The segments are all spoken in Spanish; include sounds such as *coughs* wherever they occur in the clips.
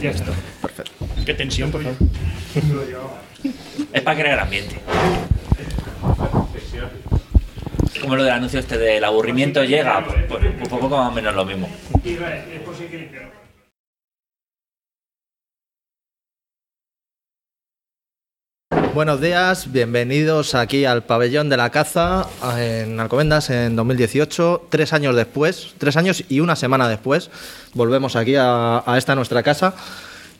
Ya está. Perfecto. Qué tensión, por favor. Es para crear ambiente. Como lo del anuncio este del aburrimiento llega, pues, pues, un poco más o menos lo mismo. Buenos días, bienvenidos aquí al pabellón de la caza en Alcobendas en 2018. Tres años después, tres años y una semana después, volvemos aquí a, a esta nuestra casa.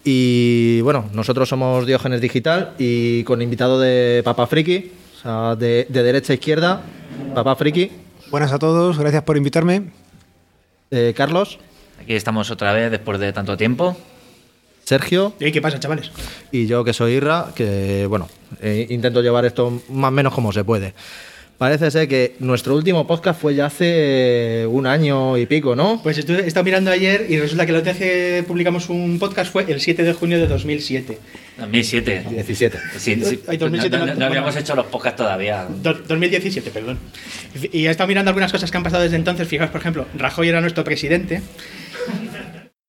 Y bueno, nosotros somos Diógenes Digital y con invitado de Papa Friki, o sea, de, de derecha a izquierda, Papa Friki, Buenas a todos, gracias por invitarme. eh, Carlos, Aquí estamos otra vez después de tanto tiempo. Sergio ¿Y qué pasa, chavales? y yo que soy Irra, que bueno, eh, intento llevar esto más o menos como se puede. Parece ser que nuestro último podcast fue ya hace un año y pico, ¿no? Pues estuve- he estado mirando ayer y resulta que la última vez que publicamos un podcast fue el 7 de junio de 2007. 2007. 17. Sí, sí. Ay, 2007 no, no- no- no habíamos hecho los podcasts todavía. Do- 2017, perdón. Y he estado mirando algunas cosas que han pasado desde entonces. Fijaos, por ejemplo, Rajoy era nuestro presidente.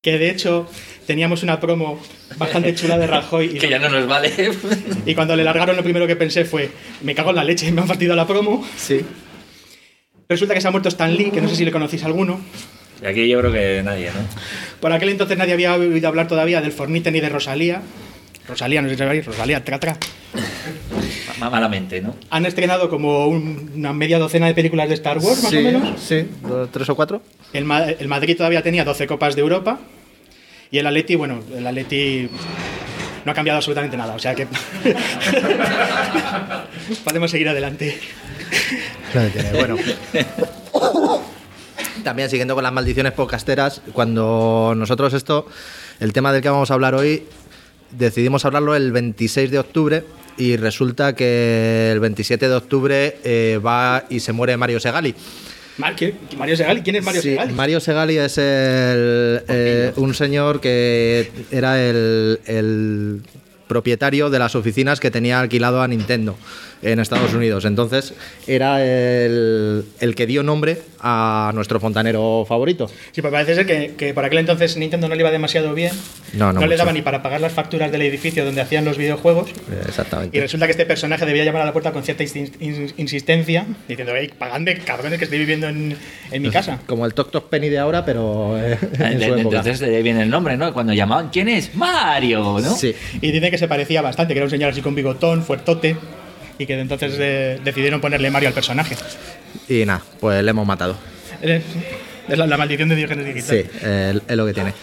Que de hecho teníamos una promo bastante *laughs* chula de Rajoy. Que Y, ya no nos vale. *laughs* y cuando le largaron, lo primero que pensé fue: Me cago en la leche, *laughs* me han partido la promo. Sí. Resulta que se ha muerto Stan Lee, que no sé si le conocéis alguno. Y aquí yo creo que nadie, ¿no? Por aquel entonces nadie había oído hablar todavía del Fornite ni de Rosalía. Rosalía, no sé si sabéis, Rosalía, tra, tra. *laughs* Ma- Malamente, ¿no? Han estrenado como un- una media docena de películas de Star Wars, más sí, o menos. Sí, do- tres o cuatro. El, Ma- el Madrid todavía tenía 12 copas de Europa. Y el Atleti, bueno, el Atleti no ha cambiado absolutamente nada. O sea que *laughs* podemos seguir adelante. Bueno. *laughs* También siguiendo con las maldiciones podcasteras, cuando nosotros esto, el tema del que vamos a hablar hoy, decidimos hablarlo el 26 de octubre y resulta que el 27 de octubre eh, va y se muere Mario Segali. Mario Segali, ¿quién es Mario Sí, Segali? Mario Segali es el, eh, un señor que era el, el propietario de las oficinas que tenía alquilado a Nintendo en Estados Unidos. Entonces era el, el que dio nombre a nuestro fontanero favorito. Sí, pues parece ser que, que por aquel entonces Nintendo no le iba demasiado bien. No, no le mucho. daba ni para pagar las facturas del edificio donde hacían los videojuegos. Exactamente. Y resulta que este personaje debía llamar a la puerta con cierta insistencia, diciendo, hey, pagadme, cabrones, que estoy viviendo en, en mi casa. Como el Tok Tok Penny de ahora, pero eh, en su época. Entonces de ahí viene el nombre, ¿no? Cuando llamaban, ¿quién es? Mario, ¿no? Sí. Y dice que se parecía bastante, que era un señor así con bigotón, fuertote, y que entonces eh, decidieron ponerle Mario al personaje. Y nada, pues le hemos matado. Eh, Es la, la maldición de Diógenes Digital. Sí, eh, es lo que tiene.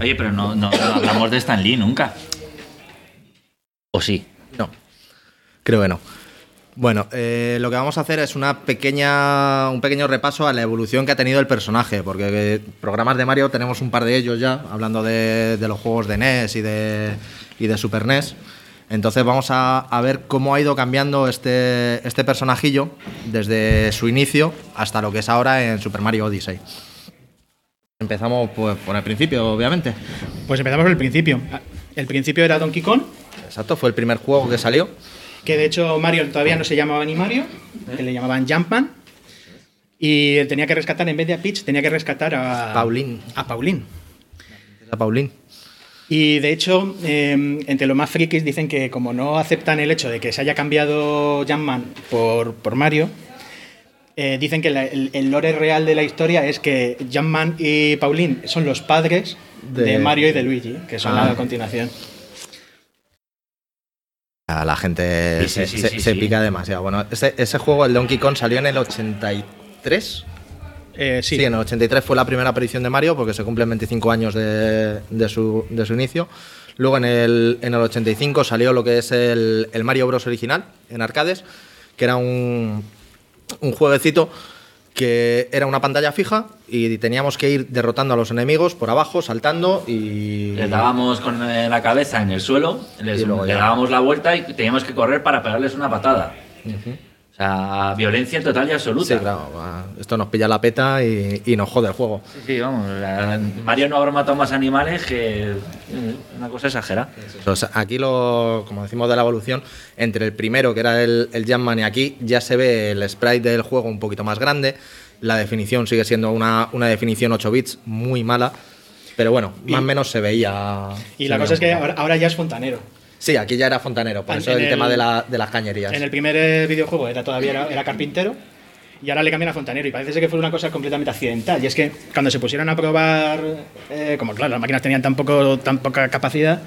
Oye, pero no, no, no hablamos de Stan Lee nunca. ¿O sí? No, creo que no. Bueno, eh, lo que vamos a hacer es una pequeña, un pequeño repaso a la evolución que ha tenido el personaje, porque programas de Mario tenemos un par de ellos ya, hablando de, de los juegos de NES y de, y de Super NES. Entonces vamos a, a ver cómo ha ido cambiando este, este personajillo desde su inicio hasta lo que es ahora en Super Mario Odyssey. Empezamos pues, por el principio, obviamente. Pues empezamos por el principio. El principio era Donkey Kong, Exacto, fue el primer juego que salió. que de hecho Mario todavía no se llamaba ni Mario, que le llamaban Jumpman. Y él tenía que rescatar, en vez de a Peach, tenía que rescatar a Pauline. A Pauline. Era Paulín. Y de hecho, eh, entre los más frikis dicen que como no aceptan el hecho de que se haya cambiado Jumpman por, por Mario, eh, dicen que la- el, el lore real de la historia es que Jumpman y Pauline son los padres de, De- Mario y de Luigi, que son Ah. a continuación. A la gente Sí, se, sí, sí, se- sí, se sí. pica demasiado. Bueno, ese, ese juego, el Donkey Kong, salió en el 83. Eh, sí, Sí. en el 83 fue la primera aparición de Mario porque se cumplen 25 años de, de su, de su inicio. Luego en el, en el 85 salió lo que es el, el Mario Bros. original en arcades, que era un, un jueguecito que era una pantalla fija y teníamos que ir derrotando a los enemigos por abajo, saltando y... Les dábamos con eh, la cabeza en el suelo, les, le dábamos la vuelta y teníamos que correr para pegarles una patada. O sea, violencia total y absoluta. Sí, claro, esto nos pilla la peta y, y nos jode el juego. Sí, sí, vamos. la- Mario no habrá matado más animales que eh, una cosa exagerada. O sea, aquí, lo, como decimos de la evolución, entre el primero, que era el, el Jumpman, y aquí ya se ve el sprite del juego un poquito más grande. La definición sigue siendo una, una definición 8 bits muy mala. Pero bueno, más o menos se veía. Y la cosa es que ahora, ahora ya es fontanero. Sí, aquí ya era fontanero, por En- eso en el, el- tema de, la- de las cañerías. En el primer eh, videojuego era todavía era, era carpintero y ahora le cambian a fontanero y parece ser que fue una cosa completamente accidental. Y es que cuando se pusieron a probar, eh, como claro, las máquinas tenían tan, poco, tan poca capacidad,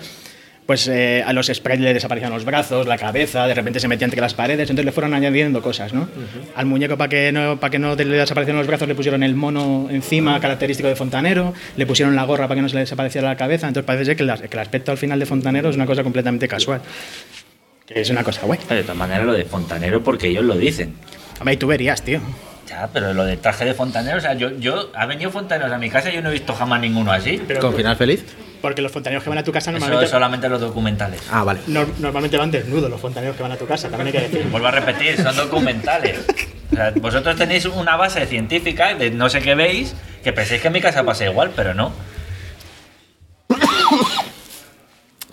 pues eh, a los sprites le desaparecían los brazos, la cabeza, de repente se metía entre las paredes, entonces le fueron añadiendo cosas, ¿no? Al muñeco para que no para que no le desaparecieran los brazos le pusieron el mono encima, característico de fontanero, le pusieron la gorra para que no se le desapareciera la cabeza, entonces parece ser que, la- que el aspecto al final de fontanero es una cosa completamente casual. Que es una cosa guay. De todas maneras, lo de fontanero, porque ellos lo dicen. Hombre, y tú verías, tío. Ya, pero lo de traje de fontanero, o sea, yo, yo ha venido fontaneros a mi casa y yo no he visto jamás ninguno así. Pero- ¿Con final feliz? Porque los fontaneros que van a tu casa Eso normalmente, es solamente los documentales. Ah, vale. nor- normalmente van desnudos los fontaneros que van a tu casa, también hay que decir. *laughs* Vuelvo a repetir, son documentales. O sea, vosotros tenéis una base científica de no sé qué veis, que penséis que en mi casa pasa igual, pero no. *coughs*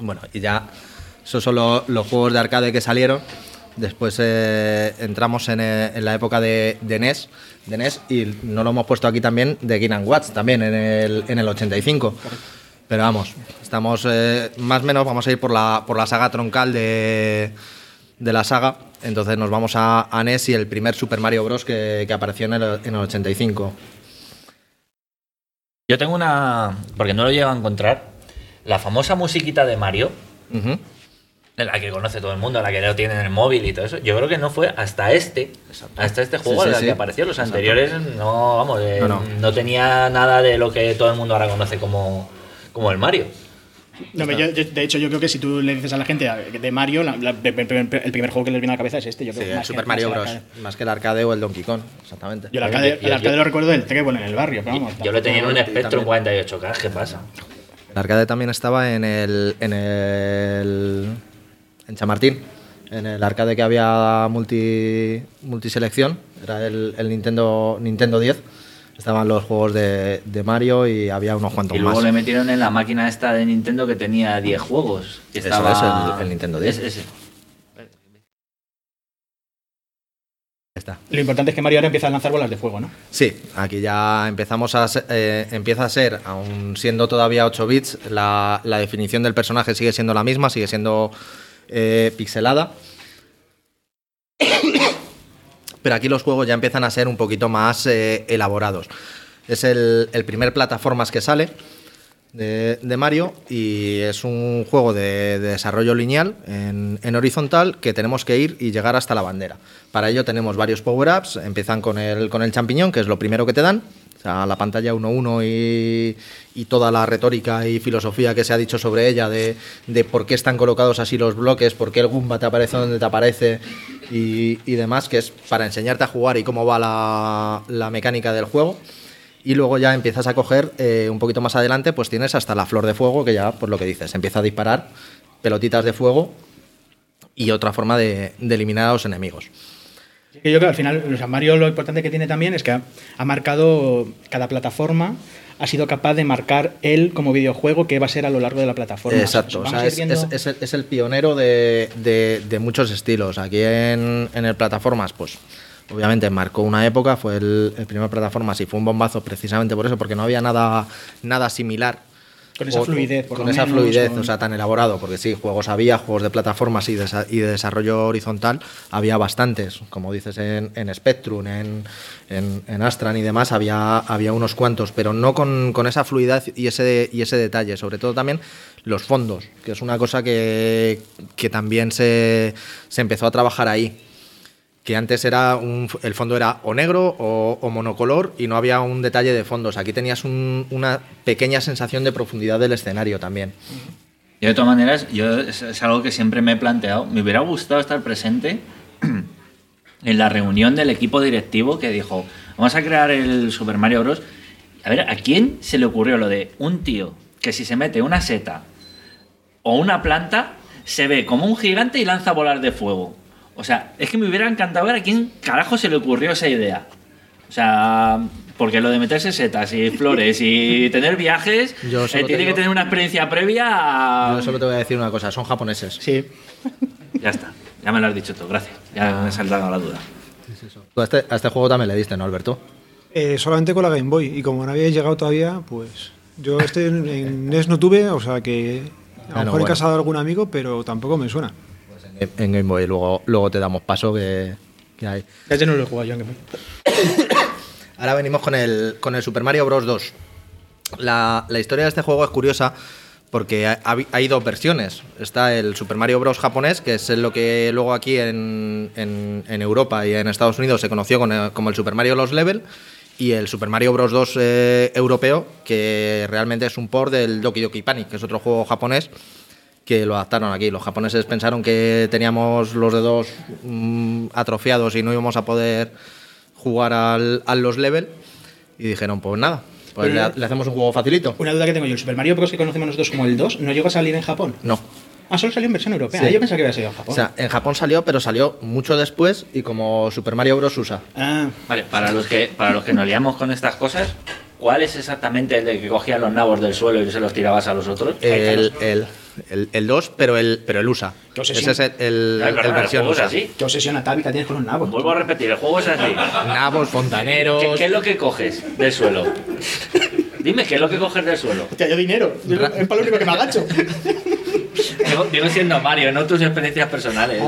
Bueno, y ya esos son lo- los juegos de arcade que salieron. Después eh, entramos en, eh, en la época de, de NES, de NES y no lo hemos puesto aquí también de Game Watch también en el, en el 85. Pero vamos, estamos eh, más o menos vamos a ir por la, por la saga troncal de, de la saga. Entonces nos vamos a, a NES y el primer Super Mario Bros. que, que apareció en el, en el 85. Yo tengo una. Porque no lo llego a encontrar. La famosa musiquita de Mario, la que conoce todo el mundo, la que lo tiene en el móvil y todo eso. Yo creo que no fue hasta este. Hasta este juego Sí, sí, que apareció. Los Exacto. anteriores no, vamos, eh, No, no, no. tenía nada de lo que todo el mundo ahora conoce como, como el Mario. No, pero yo- yo- de hecho, yo creo que si tú le dices a la gente de Mario, la- la- el primer juego que les viene a la cabeza es este. Yo creo, Sí, más el Super más Mario Bros. arcade. Más que el arcade o el Donkey Kong, exactamente. Yo el arcade, el arcade yo- lo recuerdo del Trébol en el barrio, pero vamos. Yo lo tenía en un también. 48K, ¿qué pasa? El arcade también estaba en el, en el en Chamartín, en el arcade que había multi multiselección, era el, el Nintendo Nintendo 10. Estaban los juegos de, de Mario y había unos cuantos Y luego más. le metieron en la máquina esta de Nintendo que tenía 10 juegos. que Eso estaba- es, el- el Nintendo 10. Es- ese. Está. Lo importante es que Mario ahora empieza a lanzar bolas de fuego, ¿no? Sí, aquí ya empezamos a se- eh, empieza a ser, aún siendo todavía 8 bits, la, la definición del personaje sigue siendo la misma, sigue siendo eh, pixelada. Pero aquí los juegos ya empiezan a ser un poquito más eh, elaborados. Es el, primer plataformas que sale de, de Mario y es un juego de, de desarrollo lineal en, en horizontal que tenemos que ir y llegar hasta la bandera. Para ello tenemos varios power-ups, empiezan con el, con el champiñón, que es lo primero que te dan, o la pantalla 1-1 y, y toda la retórica y filosofía que se ha dicho sobre ella de, de por qué están colocados así los bloques, por qué el Goomba te aparece donde te aparece y, y demás, que es para enseñarte a jugar y cómo va la, la mecánica del juego. Y luego ya empiezas a coger eh, un poquito más adelante, pues tienes hasta la flor de fuego, que ya, pues lo que dices, empieza a disparar pelotitas de fuego y otra forma de, de eliminar a los enemigos. Yo creo que al final, o sea, Mario lo importante que tiene también es que ha, ha marcado cada plataforma, ha sido capaz de marcar él como videojuego que va a ser a lo largo de la plataforma. Exacto, o Vamos sea, a ir es, viendo- es- es el, es el pionero de, de- de muchos estilos. Aquí en, en el plataformas, pues obviamente marcó una época, fue el, el primer plataformas y fue un bombazo precisamente por eso, porque no había nada, nada similar. Con esa O- fluidez, por Con lo esa menos, fluidez, o sea, tan elaborado, porque sí, juegos había, juegos de plataformas y de, y de desarrollo horizontal, había bastantes, como dices en, en Spectrum, en, en, en Astran y demás, había, había unos cuantos, pero no con, con esa fluidez y ese, y ese detalle, sobre todo también los fondos, que es una cosa que, que también se, se empezó a trabajar ahí que antes era el fondo era o negro o, monocolor y no había un detalle de fondos. Aquí tenías un- una pequeña sensación de profundidad del escenario también. Yo de todas maneras, yo es algo que siempre me he planteado. Me hubiera gustado estar presente *clears throat* en la reunión del equipo directivo que dijo, vamos a crear el Super Mario Bros. A ver, ¿a quién se le ocurrió lo de un tío que si se mete una seta o una planta, se ve como un gigante y lanza bolas de fuego? O sea, es que me hubiera encantado ver a quién carajo se le ocurrió esa idea. O sea, porque lo de meterse setas y flores y *laughs* tener viajes Yo eh, tiene que tener una experiencia previa a... Yo solo te voy a decir una cosa, son japoneses. Sí. Ya está, ya me lo has dicho todo, gracias. Ya me he saltado la duda. Tú a este, a este juego también le diste, ¿no, Alberto? Eh, solamente con la Game Boy. Y como no había llegado todavía, pues Yo este en, en *laughs* NES no tuve, o sea que a Ah, no, lo mejor he bueno. casado a algún amigo, pero tampoco me suena. En Game Boy, luego, luego te damos paso que, que hay. Ese no lo he jugado yo en Game Boy. Ahora venimos con el, con el Super Mario Bros. 2. La, la historia de este juego es curiosa porque ha- ha- hay dos versiones. Está el Super Mario Bros. japonés, que es lo que luego aquí en, en- en Europa y en Estados Unidos se conoció con el- como el Super Mario Lost Level, y el Super Mario Bros. 2 eh, europeo, que realmente es un port del Doki Doki Panic, que es otro juego japonés que lo adaptaron aquí. Los japoneses pensaron que teníamos los dedos mm, atrofiados y no íbamos a poder jugar al, al los level y dijeron, pues nada, pues le, le hacemos un juego facilito. Una duda que tengo yo, el Super Mario Bros. que conocemos nosotros como el 2, ¿no llegó a salir en Japón? No. Ah, solo salió en versión europea. Sí. Ah, Yo pensaba que había salido en Japón. O sea, en Japón salió, pero salió mucho después y como Super Mario Bros. usa. ah, Vale, para los que para los que nos liamos con estas cosas, ¿cuál es exactamente el de que cogía los nabos del suelo y se los tirabas a los otros? El, el, el, el 2, pero el, pero el usa. Qué Ese obsesión. es el, el, el versión el juego es USA. así. qué obsesión atávica tienes con los nabos. Vuelvo a repetir, el juego es así. Nabos, fontaneros. ¿Qué, qué es lo que coges del suelo? Dime, ¿qué es lo que coges del suelo? Hostia, yo dinero. Yo- es para lo único que me agacho. Digo, digo siendo Mario, no tus experiencias personales.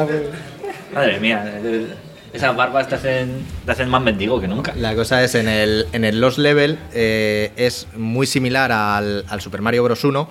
Madre mía, esas barbas te hacen, te hacen más mendigo que nunca. La cosa es, en el, en el Lost Level eh, es muy similar al, al Super Mario Bros. 1.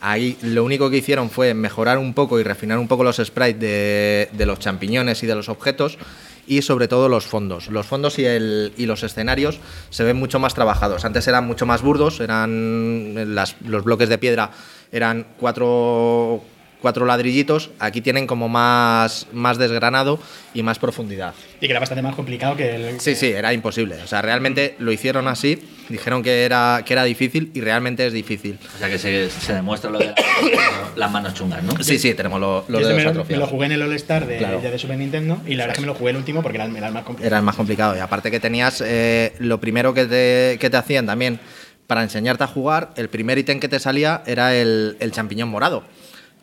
Ahí lo único que hicieron fue mejorar un poco y refinar un poco los sprites de, los champiñones y de los objetos y sobre todo los fondos. Los fondos y, los escenarios se ven mucho más trabajados. Antes eran mucho más burdos, eran los bloques de piedra eran cuatro, cuatro ladrillitos, aquí tienen como más, más desgranado y más profundidad. Y que era bastante más complicado que el. Sí, sí, era imposible. O sea, realmente lo hicieron así, dijeron que era, que era difícil y realmente es difícil. O sea que se, se demuestra lo de la- *coughs* las manos chungas, ¿no? Sí, sí, tenemos lo- los este dedos me, lo, me atrofiados. lo jugué en el All-Star de, Claro. de Super Nintendo y la verdad es que me lo jugué el último porque era el, era el más complicado. Era el más complicado. Y aparte que tenías eh, lo primero que te, que te hacían también para enseñarte a jugar, el primer ítem que te salía era el, el champiñón morado,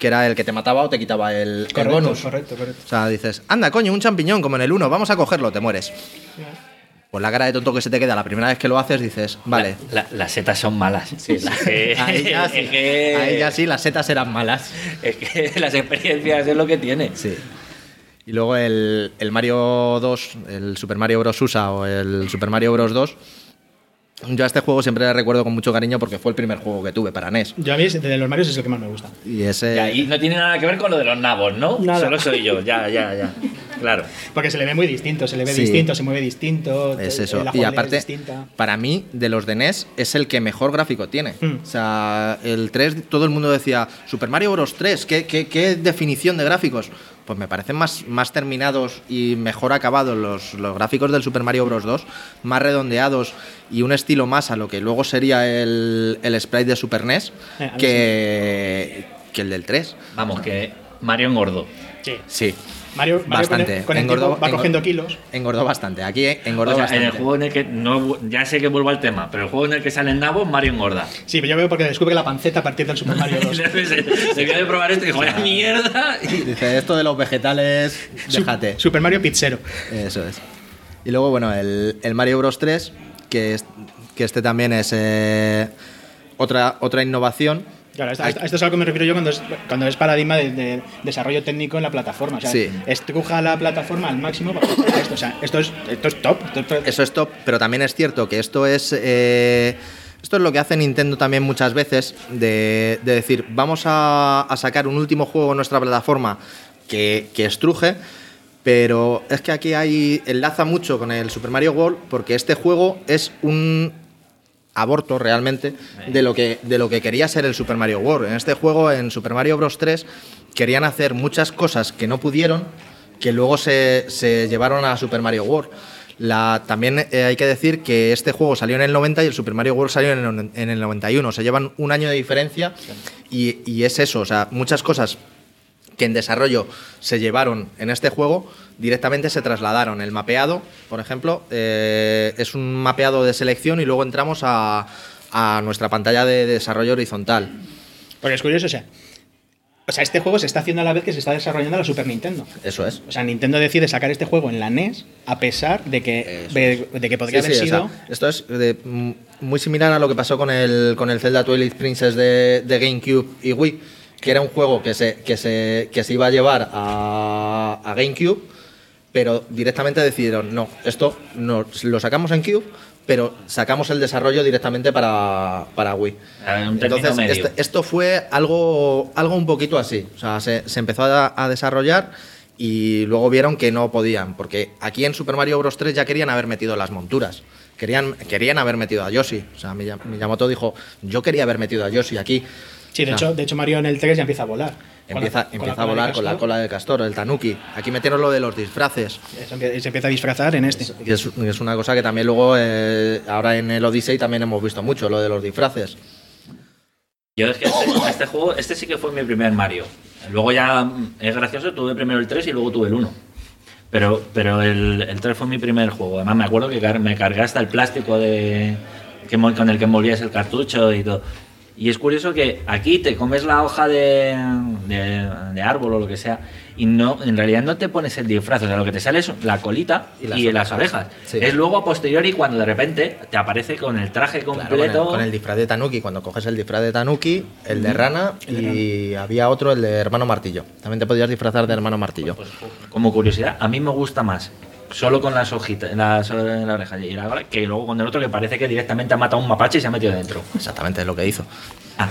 que era el que te mataba o te quitaba el, el Correcto, bonus. correcto, correcto. O sea, dices, anda, coño, un champiñón como en el 1, vamos a cogerlo, te mueres. Pues la cara de tonto que se te queda la primera vez que lo haces, dices, vale. La- las setas son malas. Sí, sí. Es que- *laughs* Ahí ya sí, *laughs* es que- ahí ya sí, las setas eran malas. Es que *laughs* las experiencias es lo que tiene. Sí. Y luego el, el Mario 2, el Super Mario Bros. USA o el Super Mario Bros. 2. Yo a este juego siempre le recuerdo con mucho cariño porque fue el primer juego que tuve para NES. Yo a mí, de los Marios, es el que más me gusta. Y ese. Y no tiene nada que ver con lo de los nabos, ¿no? Nada. Solo soy yo, ya, ya, ya. *laughs* Claro. Porque se le ve muy distinto, se le ve Sí. distinto, se mueve distinto. Es eso. la Y aparte, es para mí, de los de NES, es el que mejor gráfico tiene. Hmm. O sea, el 3, todo el mundo decía, Super Mario Bros. 3, ¿qué, qué, qué definición de gráficos? Pues me parecen más, más terminados y mejor acabados los, los gráficos del Super Mario Bros. 2, más redondeados y un estilo más a lo que luego sería el, el sprite de Super NES Eh, que, que el del 3. Vamos, que Mario engordó. Sí. Sí. Mario, bastante. con el Engordó- tiempo va engordó- cogiendo kilos. Engordó bastante. Aquí engordó O sea, bastante. en el juego en el que no, ya sé que vuelvo al tema, pero el juego en el que salen nabos, Mario engorda. Sí, pero yo veo porque descubre la panceta a partir del Super Mario 2. *laughs* se, se queda de probar esto y dijo, ¡vaya mierda! Y- *laughs* Dice, esto de los vegetales, déjate. Super Mario Pizzero. Eso es. Y luego, bueno, el, el Mario Bros 3, que, es- que este también es eh, otra, otra innovación. Claro, esto, Hay- esto- es a lo que me refiero yo cuando es, cuando es paradigma de, de desarrollo técnico en la plataforma. O sea, Sí. estruja la plataforma al máximo para esto. O sea, esto es, esto es top. Esto es- Eso es top, pero también es cierto que esto es. eh, esto es lo que hace Nintendo también muchas veces, de, de decir, vamos a, a sacar un último juego en nuestra plataforma que, que estruje, pero es que aquí hay enlaza mucho con el Super Mario World, porque este juego es un aborto realmente de lo que de lo que quería ser el Super Mario World. En este juego, en Super Mario Bros. 3, querían hacer muchas cosas que no pudieron, que luego se, se llevaron a Super Mario World. La, también eh, hay que decir que este juego salió en el 90 y el Super Mario World salió en el, en el 91. Se llevan un año de diferencia y, y es eso. O sea, muchas cosas que en desarrollo se llevaron en este juego directamente se trasladaron. El mapeado, por ejemplo, eh, es un mapeado de selección y luego entramos a, a nuestra pantalla de desarrollo horizontal. Porque es curioso, o sea, O sea, este juego se está haciendo a la vez que se está desarrollando la Super Nintendo. Eso es. O sea, Nintendo decide sacar este juego en la NES a pesar de que, de, de que podría Sí, haber sí, o sido. sea, esto es de- mm, muy similar a lo que pasó con el, con el Zelda Twilight Princess de, de GameCube y Wii, que era un juego que se, que se, que se iba a llevar a, a GameCube, pero directamente decidieron, no, esto no, lo sacamos en Cube, pero sacamos el desarrollo directamente para, para Wii. Entonces, este- esto fue algo, algo un poquito así. O sea, se, se empezó a, a desarrollar y luego vieron que no podían, porque aquí en Super Mario Bros. 3 ya querían haber metido las monturas. Querían, querían haber metido a Yoshi. O sea, Miya- Miyamoto dijo, yo quería haber metido a Yoshi aquí. Sí, de, O sea, hecho, de hecho, Mario en el 3 ya empieza a volar. Con Empieza, la- empieza a volar con la cola del castor, el tanuki. Aquí metieron lo de los disfraces. Eso se empieza a disfrazar en este. Es, es una cosa que también luego, eh, ahora en el Odyssey también hemos visto mucho, lo de los disfraces. Yo es que este, este juego, este sí que fue mi primer Mario. Luego ya mm, es gracioso, tuve primero el 3 y luego tuve el 1. Pero, pero el, el 3 fue mi primer juego. Además me acuerdo que car- me cargué hasta el plástico de, que, con el que envolvías el cartucho y todo. Y es curioso que aquí te comes la hoja de, de, de árbol o lo que sea y no en realidad no te pones el disfraz, o sea, lo que te sale es la colita Y y las las, orejas. Sí. Es luego a posteriori cuando de repente te aparece con el traje Claro, completo. con, el, con el disfraz de Tanuki, cuando coges el disfraz de Tanuki, el de rana y había otro, el de hermano martillo. También te podías disfrazar de hermano martillo. Pues, como curiosidad, a mí me gusta más solo con las hojitas, las, en la oreja y la cola, que luego con el otro que parece que directamente ha matado a un mapache y se ha metido dentro. Exactamente es lo que hizo. Ah,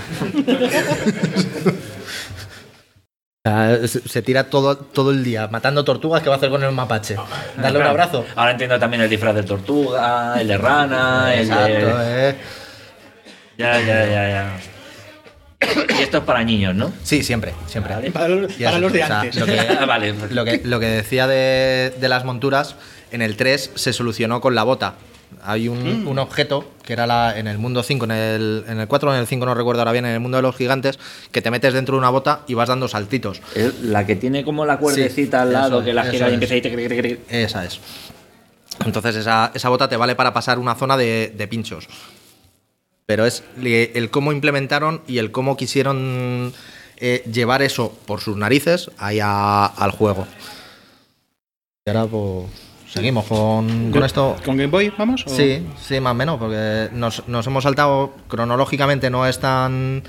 sea, *laughs* se, se tira todo, todo el día matando tortugas. ¿Qué va a hacer con el mapache? ¿Darle un abrazo? Ahora entiendo también el disfraz de tortuga, el de rana, el Exacto, de... eh. Ya, ya, ya, ya. Y esto es para niños, ¿no? Sí, siempre, siempre. Vale. Para los, Y para eso, los de o sea, antes. lo que- *laughs* Ah, vale. Lo que, lo que decía de, de las monturas, en el 3 se solucionó con la bota. Hay un, un objeto que era la, en el mundo 5, en el, en el 4 o en el 5, no recuerdo ahora bien, en el mundo de los gigantes, que te metes dentro de una bota y vas dando saltitos. Es La que tiene como la cuerdecita al lado, es, que la gira y es. empieza ahí... Esa es. Entonces esa, esa bota te vale para pasar una zona de, de pinchos. Pero es el cómo implementaron y el cómo quisieron eh, llevar eso por sus narices ahí a- al juego. Y ahora pues, seguimos con, con esto. ¿Con Game Boy vamos? o- Sí, sí, más o menos, porque nos, nos hemos saltado cronológicamente, no es tan,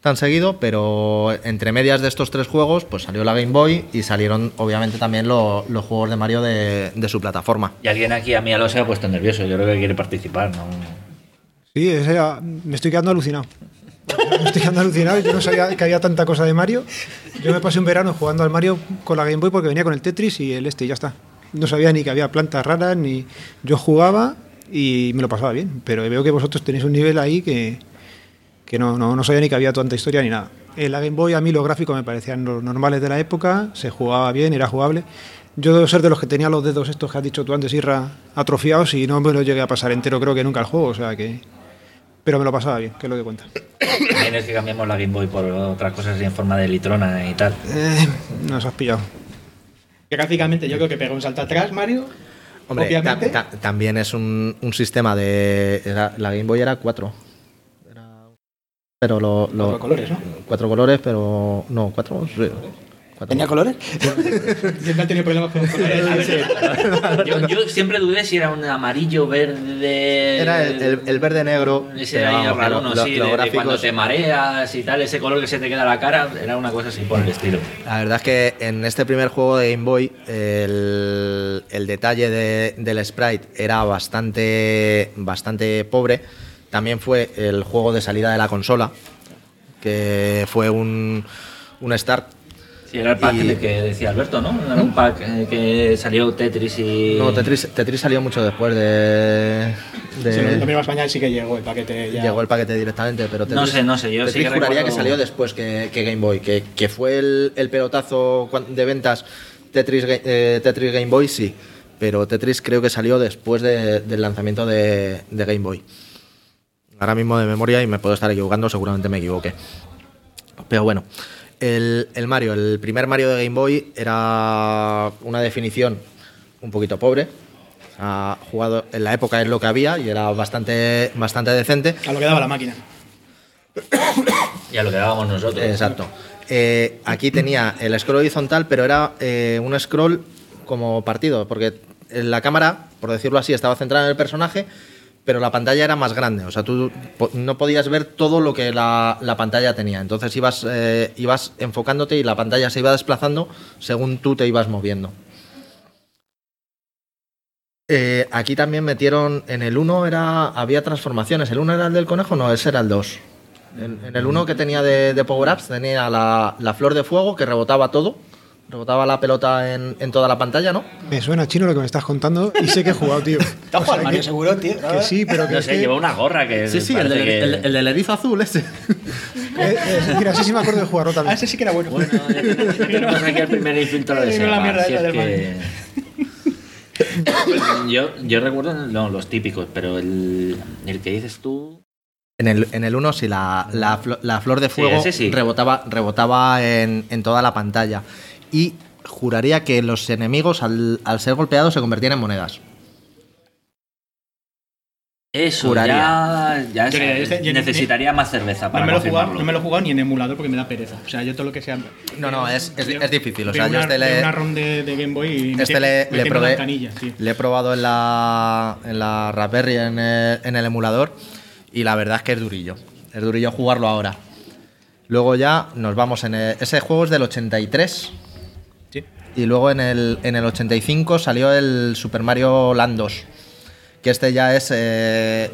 tan seguido, pero entre medias de estos tres juegos, pues salió la Game Boy y salieron obviamente también lo- los juegos de Mario de, de su plataforma. Y alguien aquí a mí ya lo se ha puesto nervioso. Yo creo que quiere participar, ¿no? Sí, me estoy quedando alucinado. Me estoy quedando alucinado. Yo no sabía que había tanta cosa de Mario. Yo me pasé un verano jugando al Mario con la Game Boy porque venía con el Tetris y el este y ya está. No sabía ni que había plantas raras, ni. Yo jugaba y me lo pasaba bien. Pero veo que vosotros tenéis un nivel ahí que, que no, no, no sabía ni que había tanta historia ni nada. En la Game Boy a mí los gráficos me parecían los normales de la época, se jugaba bien, era jugable. Yo debo ser de los que tenía los dedos estos que has dicho tú antes, Irra, atrofiados y no me lo llegué a pasar entero creo que nunca el juego, o sea que... Pero me lo pasaba bien, que es lo que cuenta. También es que cambiamos la Game Boy por otras cosas en forma de litrona y tal. Eh, nos has pillado. Que gráficamente yo creo que pega un salto atrás, Mario. Hombre, obviamente. ta- ta- también es un, un sistema de... era- la Game Boy era cuatro. Era- pero lo, lo- Cuatro colores, ¿no? Cuatro colores, pero... No, cuatro... sí, cuatro. ¿Tenía colores? Siempre han tenido problemas con colores. Yo, yo siempre dudé si era un amarillo, verde. Era el, el- el verde-negro. Ese pero ahí vamos, raro, ¿no? sí, los de- de cuando te mareas y tal, ese color que se te queda en la cara, era una cosa así por el estilo. La verdad es que en este primer juego de Game Boy el, el detalle de- del sprite era bastante, bastante pobre. También fue el juego de salida de la consola, que fue un, un start. Sí, era el pack Y- de que decía Alberto, ¿no? Era un pack eh, que salió Tetris y. No, Tetris, Tetris salió mucho después de... de- Sí, a España sí que llegó el paquete ya. Llegó el paquete directamente, pero Tetris, No sé, no sé, yo sí que juraría recuerdo- que salió después que, que Game Boy, que, que fue el, el pelotazo de ventas Tetris, eh, Tetris Game Boy, sí, pero Tetris creo que salió después de- del lanzamiento de, de Game Boy. Ahora mismo de memoria y me puedo estar equivocando, seguramente me equivoqué. Pero bueno, el, el Mario, el primer Mario de Game Boy era una definición un poquito pobre. Ha jugado en la época es lo que había y era bastante, bastante decente. A lo que daba la máquina. Y a lo que dábamos nosotros. Exacto. Eh, aquí tenía el scroll horizontal, pero era eh, un scroll como partido, porque la cámara, por decirlo así, estaba centrada en el personaje, pero la pantalla era más grande. O sea, tú no podías ver todo lo que la, la pantalla tenía. Entonces ibas, eh, ibas enfocándote y la pantalla se iba desplazando según tú te ibas moviendo. Eh, aquí también metieron, en el 1 era, había transformaciones. ¿El 1 era el del conejo? No, ese era el 2. En, el 1 que tenía de, power-ups tenía la flor de fuego que rebotaba todo. Rebotaba la pelota en, en toda la pantalla, ¿no? Me suena chino lo que me estás contando y sé que he jugado, tío. ¿Te has jugado Mario seguro, tío? Que sí, pero que, No sé, que- lleva una gorra que. Sí, sí, el, del- que- el- el del erizo azul ese. *laughs* eh, eh, mira, sí, sí me acuerdo de jugarlo Ah, también. ese sí que era bueno. Bueno, ya tenemos- aquí el primer infiltrado de *laughs* Sega. la mierda si esa es del que- yo, yo recuerdo no, los típicos, pero el, el que dices tú. En el, en el 1 sí, la, la, la flor de fuego sí. rebotaba, rebotaba en, en toda la pantalla. Y juraría que los enemigos, al, al ser golpeados, se convertían en monedas. Eso, Juraría. ya, ya Yo es- ni- este- yo ni- necesitaría más cerveza No para me, lo he jugado, confirmarlo. no me lo he jugado ni en emulador porque me da pereza. O sea, yo todo lo que sea. No, no, es, es, difícil. O sea, yo este le, una ROM de, de Game Boy y este le, le probé, le he probado en la, en la Raspberry, en el, en el emulador, y la verdad es que es durillo. Es durillo jugarlo ahora. Luego ya nos vamos en el- ese juego es del 83 Sí. Y luego en el, en el 85 salió el Super Mario Land 2, que este ya es eh,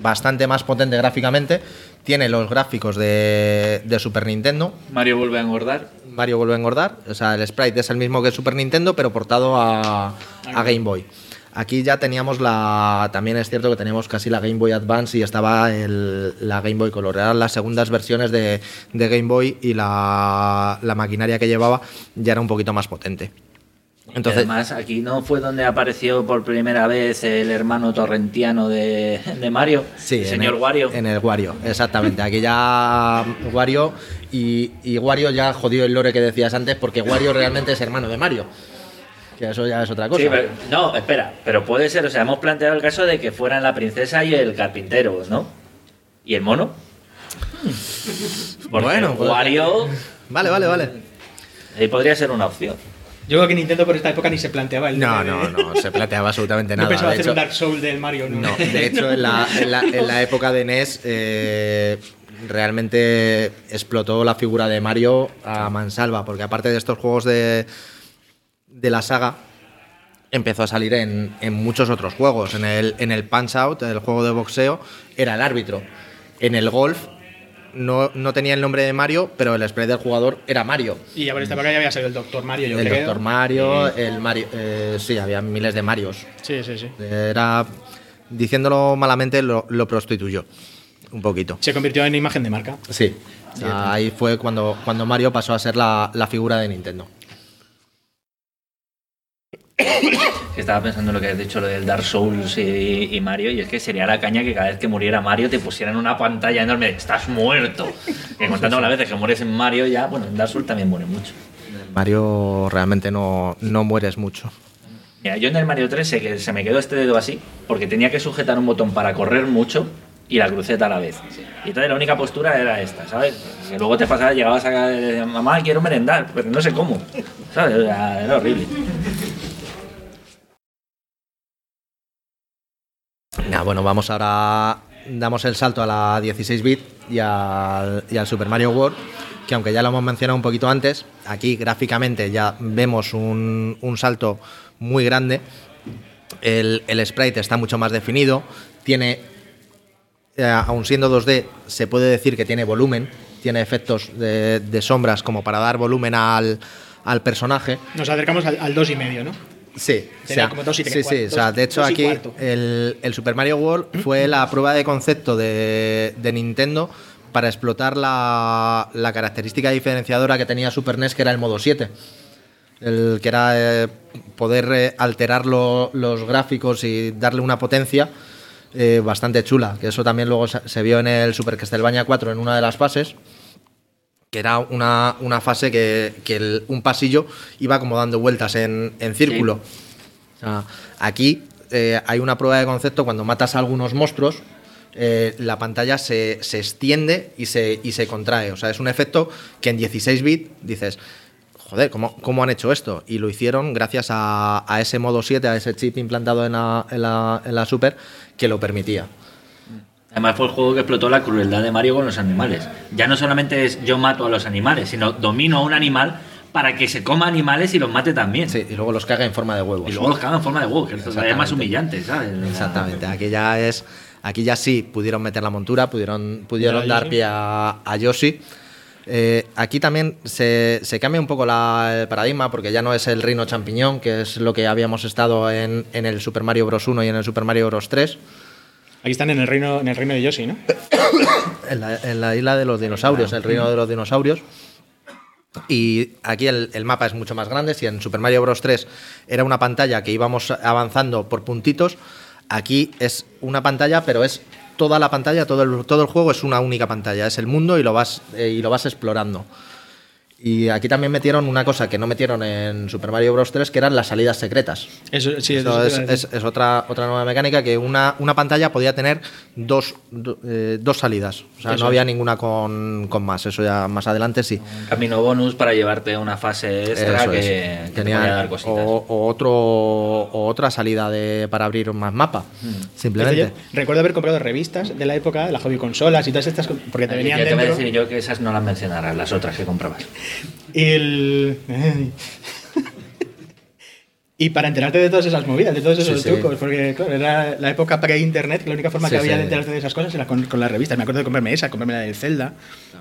bastante más potente gráficamente. Tiene los gráficos de, de Super Nintendo, Mario vuelve a engordar. Mario vuelve a engordar. O sea, el sprite es el mismo que Super Nintendo, pero portado a, a Game Boy. Aquí ya teníamos la. También es cierto que teníamos casi la Game Boy Advance y estaba el- la Game Boy Color. Eran las segundas versiones de, de Game Boy y la, la maquinaria que llevaba ya era un poquito más potente. Entonces, además, aquí no fue donde apareció por primera vez el hermano torrentiano de, de Mario, Sí, el en señor el- Wario. En el Wario, exactamente. Aquí ya Wario y, y Wario ya jodió el lore que decías antes porque Wario realmente es hermano de Mario. Que eso ya es otra cosa. Sí, pero- no, espera, pero puede ser, o sea, hemos planteado el caso de que fueran la princesa y el carpintero, ¿no? ¿Y el mono? Porque Bueno, pues- Wario Vale, vale, vale. ahí podría ser una opción. Yo creo que Nintendo por esta época ni se planteaba el. No, de- no, no, se planteaba absolutamente *laughs* No nada. pensaba de hacer hecho, un Dark Souls del Mario, ¿no? no, *laughs* de hecho, en la, en la- en la época de NES eh, realmente explotó la figura de Mario a mansalva, porque aparte de estos juegos de, de la saga, empezó a salir en, en muchos otros juegos. En el, en el Punch Out, el juego de boxeo, era el árbitro. En el golf no, no tenía el nombre de Mario, pero el spray del jugador era Mario. Y ya por esta época ya había salido el Doctor Mario, yo el creo. Doctor Mario, el Mario. eh, sí, había miles de Marios. Sí, sí, sí. Era, diciéndolo malamente, lo, lo prostituyó un poquito. Se convirtió en imagen de marca. Sí. O sea, ahí fue cuando, cuando Mario pasó a ser la, la figura de Nintendo. *coughs* Estaba pensando en lo que has dicho, lo del Dark Souls y, y Mario, y es que sería la caña que cada vez que muriera Mario te pusieran una pantalla enorme de estás muerto. Que contando las veces que mueres en Mario, ya, bueno, en Dark Souls también muere mucho. Mario realmente no, no mueres mucho. Mira, yo en el Mario 3 sé que se me quedó este dedo así, porque tenía que sujetar un botón para correr mucho y la cruceta a la vez. Y entonces la única postura era esta, ¿sabes? Que luego te pasaba, llegabas a mamá, quiero merendar, pero no sé cómo. ¿Sabes? Era, horrible. Bueno, vamos ahora. Damos el salto a la 16 bit y al, Super Mario World, que aunque ya lo hemos mencionado un poquito antes, aquí gráficamente ya vemos un, un salto muy grande. El, el sprite está mucho más definido, tiene, eh, aun siendo 2D, se puede decir que tiene volumen, tiene efectos de, de sombras como para dar volumen al, al personaje. Nos acercamos al, al dos y medio, ¿no? Sí, Sería como dos y tres sí, sí, cuartos, o sea, de hecho dos aquí el, el Super Mario World fue la prueba de concepto de, de Nintendo para explotar la, la característica diferenciadora que tenía Super NES, que era el modo 7. El que era eh, poder eh, alterar lo- los gráficos y darle una potencia eh, bastante chula. Que eso también luego se, se vio en el Super Castlevania 4 en una de las fases que era una, una fase que, que el- un pasillo iba como dando vueltas en, en círculo. O sea, aquí eh, hay una prueba de concepto cuando matas a algunos monstruos eh, la pantalla se, se extiende y se, y se contrae. O sea, es un efecto que en 16 bits dices, joder, ¿cómo, cómo han hecho esto? Y lo hicieron gracias a, a ese modo 7, a ese chip implantado en la, en la- en la Super, que lo permitía. Además fue el juego que explotó la crueldad de Mario con los animales. Ya no solamente es yo mato a los animales, sino domino a un animal para que se coma animales y los mate también. Sí, y luego los caga en forma de huevos. Y luego los caga en forma de huevo, que es todavía más humillante, ¿sabes? Exactamente, aquí ya es. Aquí ya sí pudieron meter la montura, pudieron, pudieron ¿Y a dar Yoshi? pie a, a Yoshi. Eh, aquí también se, se cambia un poco la- el paradigma porque ya no es el reino champiñón, que es lo que habíamos estado en, en el Super Mario Bros. 1 y en el Super Mario Bros. 3, Aquí están en el reino, en el reino de Yoshi, ¿no? *coughs* en la, en la isla de los dinosaurios, el reino de los dinosaurios. Y aquí el, el mapa es mucho más grande. Si en Super Mario Bros. 3 era una pantalla que íbamos avanzando por puntitos, aquí es una pantalla, pero es toda la pantalla, todo el, todo el juego es una única pantalla. Es el mundo y lo vas, eh, y lo vas explorando. Y aquí también metieron una cosa que no metieron en Super Mario Bros. 3, que eran las salidas secretas. Eso, sí, eso es, es- es otra, otra nueva mecánica que una, una pantalla podía tener dos, do- eh, dos salidas. O sea, Eso no había es. ninguna con, con más. Eso ya más adelante sí. Un camino bonus para llevarte a una fase extra Eso que, es. que te Tenía podía dar cositas. o, o otro, o otra salida de, para abrir más mapa. Simplemente. Yo recuerdo haber comprado revistas de la época, de la hobby consolas y todas estas, porque te venían ya te voy a dentro. decir yo que esas no las mencionarás, las otras que comprabas. Y el. Y para enterarte de todas esas movidas, de todos esos Sí, sí. trucos, porque claro, era la época pre-internet, que la única forma Sí, que había de enterarte de esas cosas era con, con las revistas. Me acuerdo de comprarme esa, comprarme la del Zelda.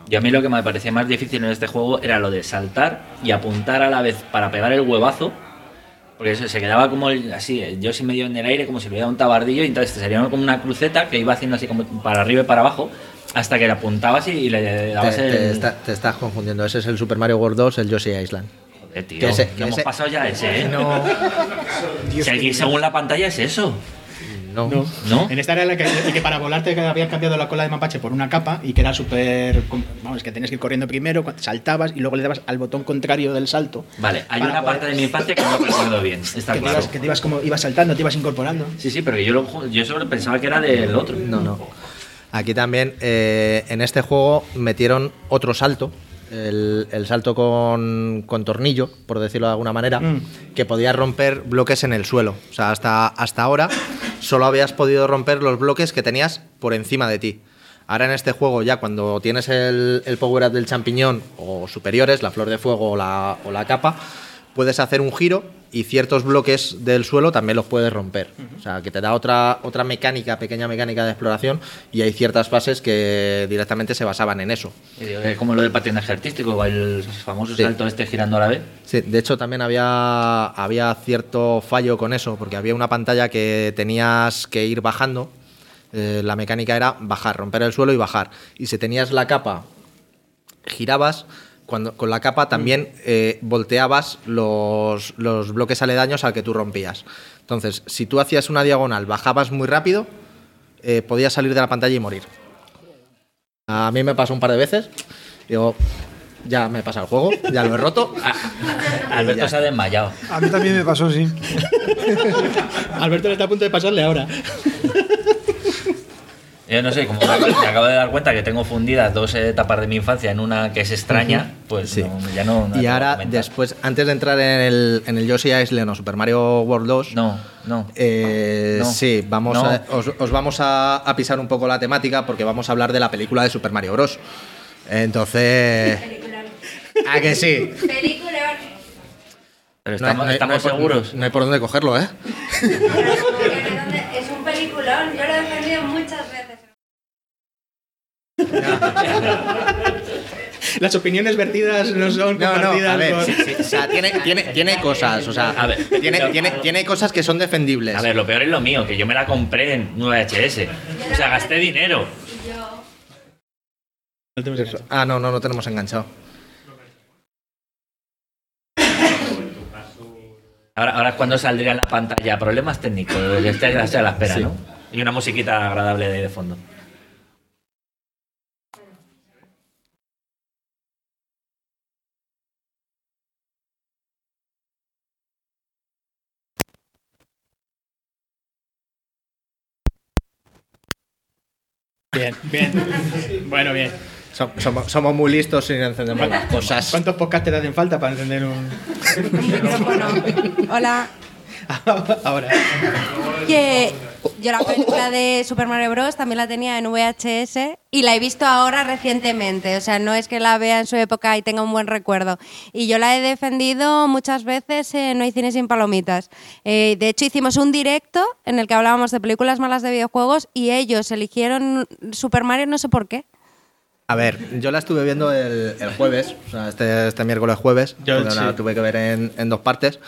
Y a mí lo que me parecía más difícil en este juego era lo de saltar y apuntar a la vez para pegar el huevazo. Porque eso se quedaba como el- así, yo sí medio en el aire, como si le hubiera un tabardillo, y entonces te salía como una cruceta que iba haciendo así como para arriba y para abajo, hasta que le apuntabas y, y le Te, dabas te el. está- te estás confundiendo. Ese es el Super Mario World 2, el Yoshi Island. Joder, tío, ese- que hemos ese- pasado ya ese, ¿eh? No, Si aquí, según la pantalla es eso. no. No. ¿No? En esta era la que, y que para volarte habían cambiado la cola de mapache por una capa y que era súper. Vamos, que tenías que ir corriendo primero, saltabas y luego le dabas al botón contrario del salto. Vale, hay una poder- parte de mi infancia que no recuerdo bien, está Que te, claro. ibas, que te ibas como ibas saltando, te ibas incorporando. Sí, sí, pero yo, lo, yo solo pensaba que era del otro. No, no. Aquí también, eh, en este juego, metieron otro salto. El, el salto con, con tornillo, por decirlo de alguna manera, Mm. que podía romper bloques en el suelo. O sea, hasta, hasta ahora solo habías podido romper los bloques que tenías por encima de ti. Ahora en este juego, ya cuando tienes el, el power up del champiñón o superiores, la flor de fuego o la, o la capa, puedes hacer un giro y ciertos bloques del suelo también los puedes romper. O sea, que te da otra, otra mecánica, pequeña mecánica de exploración y hay ciertas fases que directamente se basaban en eso. Y digo, es como lo del patinaje artístico, el famoso Sí. salto este girando a la vez. Sí, de hecho también había, había cierto fallo con eso, porque había una pantalla que tenías que ir bajando. Eh, la mecánica era bajar, romper el suelo y bajar. Y si tenías la capa, girabas, cuando, con la capa también eh, volteabas los, los bloques aledaños al que tú rompías. Entonces, si tú hacías una diagonal, bajabas muy rápido, eh, podías salir de la pantalla y morir. A mí me pasó un par de veces. Digo, ya me pasa el juego, ya lo he roto. *laughs* Alberto se ha desmayado. A mí también me pasó, sí. *laughs* Alberto le está a punto de pasarle ahora. *laughs* Yo no sé, como me acabo de dar cuenta que tengo fundidas dos etapas de mi infancia en una que es extraña, pues Sí. no, ya no. no y ahora, después, antes de entrar en el, en el Yoshi Island o Super Mario World 2, No, no. eh, No. sí, vamos No. a- os, os vamos a, a pisar un poco la temática porque vamos a hablar de la película de Super Mario Bros. Entonces, ¿a que sí? Película. Pero No hay- estamos, no hay- estamos no hay por- seguros. No hay por dónde cogerlo, ¿eh? *laughs* Es un peliculón, yo lo he defendido muchas veces. *laughs* Las opiniones vertidas no son No, no, compartidas a ver, por- sí, sí, o sea, tiene, tiene, tiene cosas, o sea, A ver. tiene, tiene, tiene cosas que son defendibles. A ver, lo peor es lo mío, que yo me la compré en 9HS. O sea, gasté dinero. No tenemos eso. Ah, no, no, no tenemos enganchado. Ahora, ahora es cuando saldría en la pantalla. Problemas técnicos. Estáis a la espera, Sí. ¿no? Y una musiquita agradable de ahí de fondo. Bien, bien. Bueno, bien. Som- Somos, somos muy listos y no encendemos las cosas. ¿Cuántos podcasts te hacen falta para encender un. Un micrófono. Hola. *laughs* Ahora. Que yo la película de Super Mario Bros. también la tenía en VHS y la he visto ahora recientemente. O sea, no es que la vea en su época y tenga un buen recuerdo. Y yo la he defendido muchas veces en No hay cine sin palomitas. Eh, de hecho, hicimos un directo en el que hablábamos de películas malas de videojuegos y ellos eligieron Super Mario no sé por qué. A ver, yo la estuve viendo el, el jueves, o sea, este, este miércoles jueves, Yo porque la sí. tuve que ver en, en dos partes.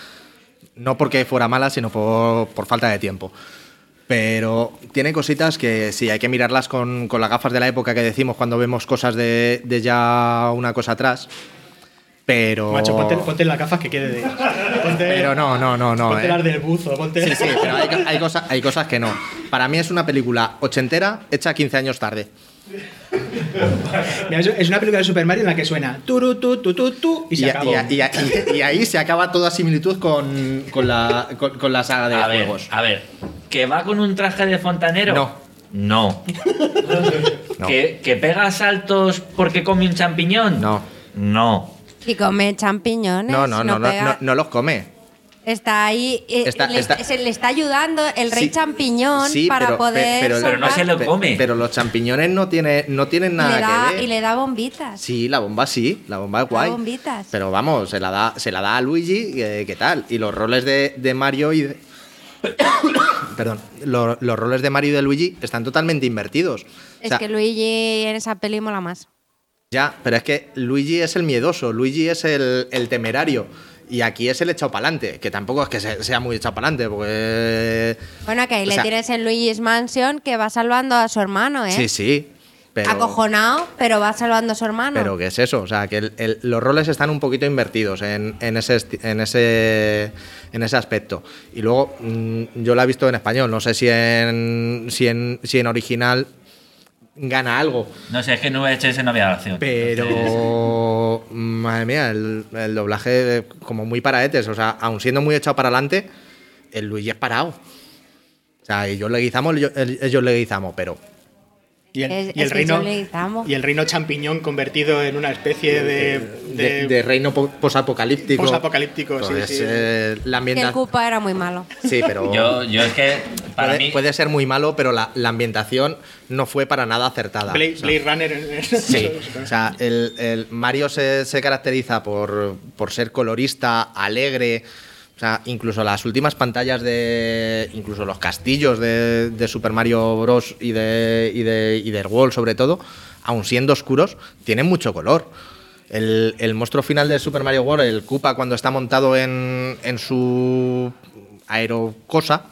No porque fuera mala, sino por, por falta de tiempo. Pero tiene cositas que sí, hay que mirarlas con, con las gafas de la época que decimos cuando vemos cosas de, de ya una cosa atrás. Pero. Macho, ponte, ponte las gafas que quede de. Ponte, Pero no, no, no, no. ponte eh. las del buzo, ponte. Sí, sí, pero hay, hay cosas, hay cosas que no. Para mí es una película ochentera hecha 15 años tarde. *laughs* Mira, es- una película de Super Mario en la que suena turu, tu, tu, tu, tu, y se Y, acabó. y- y- y- *laughs* y ahí se acaba toda similitud con, con la, con, con la saga de A ver, juegos. a ver, ¿que va con un traje de fontanero? No. No. *laughs* No. ¿Que, que pega saltos porque come un champiñón? No. No. Y come champiñones. No, no, no, no, pega- no, no los come. Está ahí, eh, Está- le, está- se le está ayudando el rey Sí, champiñón sí, para pero- poder. pe- pero- Pero no se lo Pe- come. Pero los champiñones no, tiene, no tienen y, nada le da, que ver. y le da bombitas. Sí, la bomba sí, la bomba es guay. bombitas. Pero vamos, se la da, se la da a Luigi, eh, ¿qué tal? Y los roles de, de Mario y de. *coughs* Perdón, lo- los roles de Mario y de Luigi están totalmente invertidos. O Es sea, que Luigi en esa peli mola más. Ya, pero es que Luigi es el miedoso, Luigi es el, el temerario. Y aquí es el echado para adelante, que tampoco es que se- sea muy echado para adelante, porque. Bueno, que ahí le sea- tienes en Luigi's Mansion que va salvando a su hermano, ¿eh? Sí, sí. Pero, Acojonado, pero va salvando a su hermano. pero ¿qué es eso? O sea, que el- el- los roles están un poquito invertidos en, en ese, en, ese, en ese aspecto. Y luego, mm, yo la he visto en español, no sé si en, si en, si en original gana algo. No sé, es que en VHS no había. Entonces, Pero, *laughs* madre mía, el, el doblaje eh, como muy paraetes. O sea, aun siendo muy echado para adelante, el Luigi es parado. O sea, ellos le guizamos, ellos, ellos le guizamos, pero Y el, Es- y el es que reino, y el reino champiñón convertido en una especie de. de, de- de reino po- posapocalíptico. Posapocalíptico, sí, Pues, sí. eh, la que el ambientación. Koopa era muy malo. Sí, pero. *laughs* Yo, yo es que para puede, mí. puede ser muy malo, pero la, la ambientación no fue para nada acertada. Blade, O sea, Blade Runner. Sí, *laughs* o sea, el, el Mario se, se caracteriza por, por ser colorista, alegre. O sea, incluso las últimas pantallas de. Incluso los castillos de, de Super Mario Bros. y de, y de y del World, sobre todo, aun siendo oscuros, tienen mucho color. El, el monstruo final de Super Mario World, el Koopa, cuando está montado en, en su aerocosa,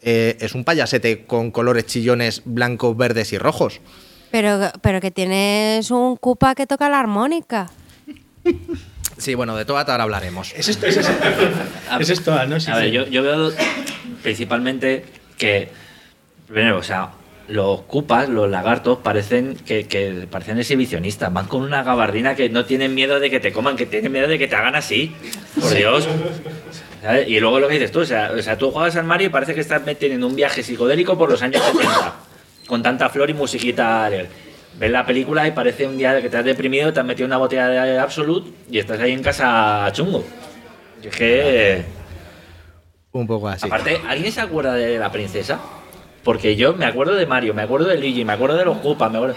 eh, es un payasete con colores chillones blancos, verdes y rojos. Pero, pero que tienes un Koopa que toca la armónica. *laughs* Sí, bueno, de todo ahora hablaremos. Es esto, es, esto, *laughs* es esto, ¿no? Sí, A ver, yo, yo veo principalmente que, primero, o sea, los cupas, los lagartos, parecen que, que parecen exhibicionistas. Van con una gabardina que no tienen miedo de que te coman, que tienen miedo de que te hagan así. Por Dios. ¿Sabes? Y luego lo que dices tú, o sea, o sea, tú juegas al Mario y parece que estás teniendo un viaje psicodélico por los años 70, con tanta flor y musiquita. alegre. Ves la película y parece un día que te has deprimido, te has metido una botella de Absolut y estás ahí en casa chungo. Y es que... Un poco así. Aparte, ¿alguien se acuerda de la princesa? Porque yo me acuerdo de Mario, me acuerdo de Luigi, me acuerdo de los Koopas, me acuerdo...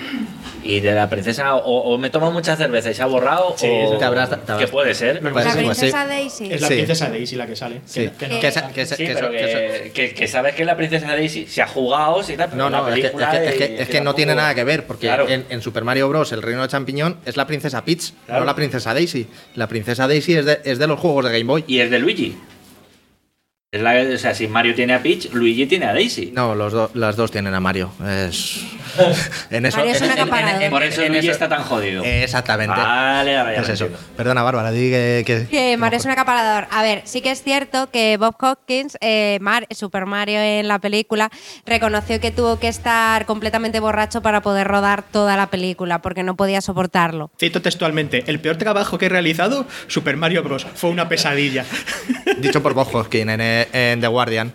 Y de la princesa, o, o me tomo mucha cerveza y se ha borrado, Sí, o... te habrás- te habrás- ¿Qué puede ser? Lo que la sí, princesa. Daisy. Es la Sí. princesa Daisy la que sale. Sí. Que no- Que esa- que esa- Sí, que pero eso- que eso- que, que- que sabes que la princesa Daisy se ha jugado, sí, tal, pero No, la no, es que, es película que- es y- que- es que no tampoco- tiene nada que ver, porque Claro. en, en Super Mario Bros. el reino de champiñón es la princesa Peach, Claro. no la princesa Daisy. La princesa Daisy es de, es de los juegos de Game Boy. Y es de Luigi. Es la, o sea, si Mario tiene a Peach, Luigi tiene a Daisy. No, los do- las dos tienen a Mario. Es... *laughs* en eso, Mario es en- un en- en- acaparador. en- Por eso en Luigi eso- está tan jodido. Exactamente. Vale, ya es eso. entiendo. Perdona, Bárbara, di que... que- Que Mario es un acaparador. A ver, sí que es cierto que Bob Hopkins, eh, Mar- Super Mario en la película, reconoció que tuvo que estar completamente borracho para poder rodar toda la película, porque no podía soportarlo. Cito textualmente: El peor trabajo que he realizado, Super Mario Bros. Fue una pesadilla. Dicho por Bob Hoskins en, en The Guardian.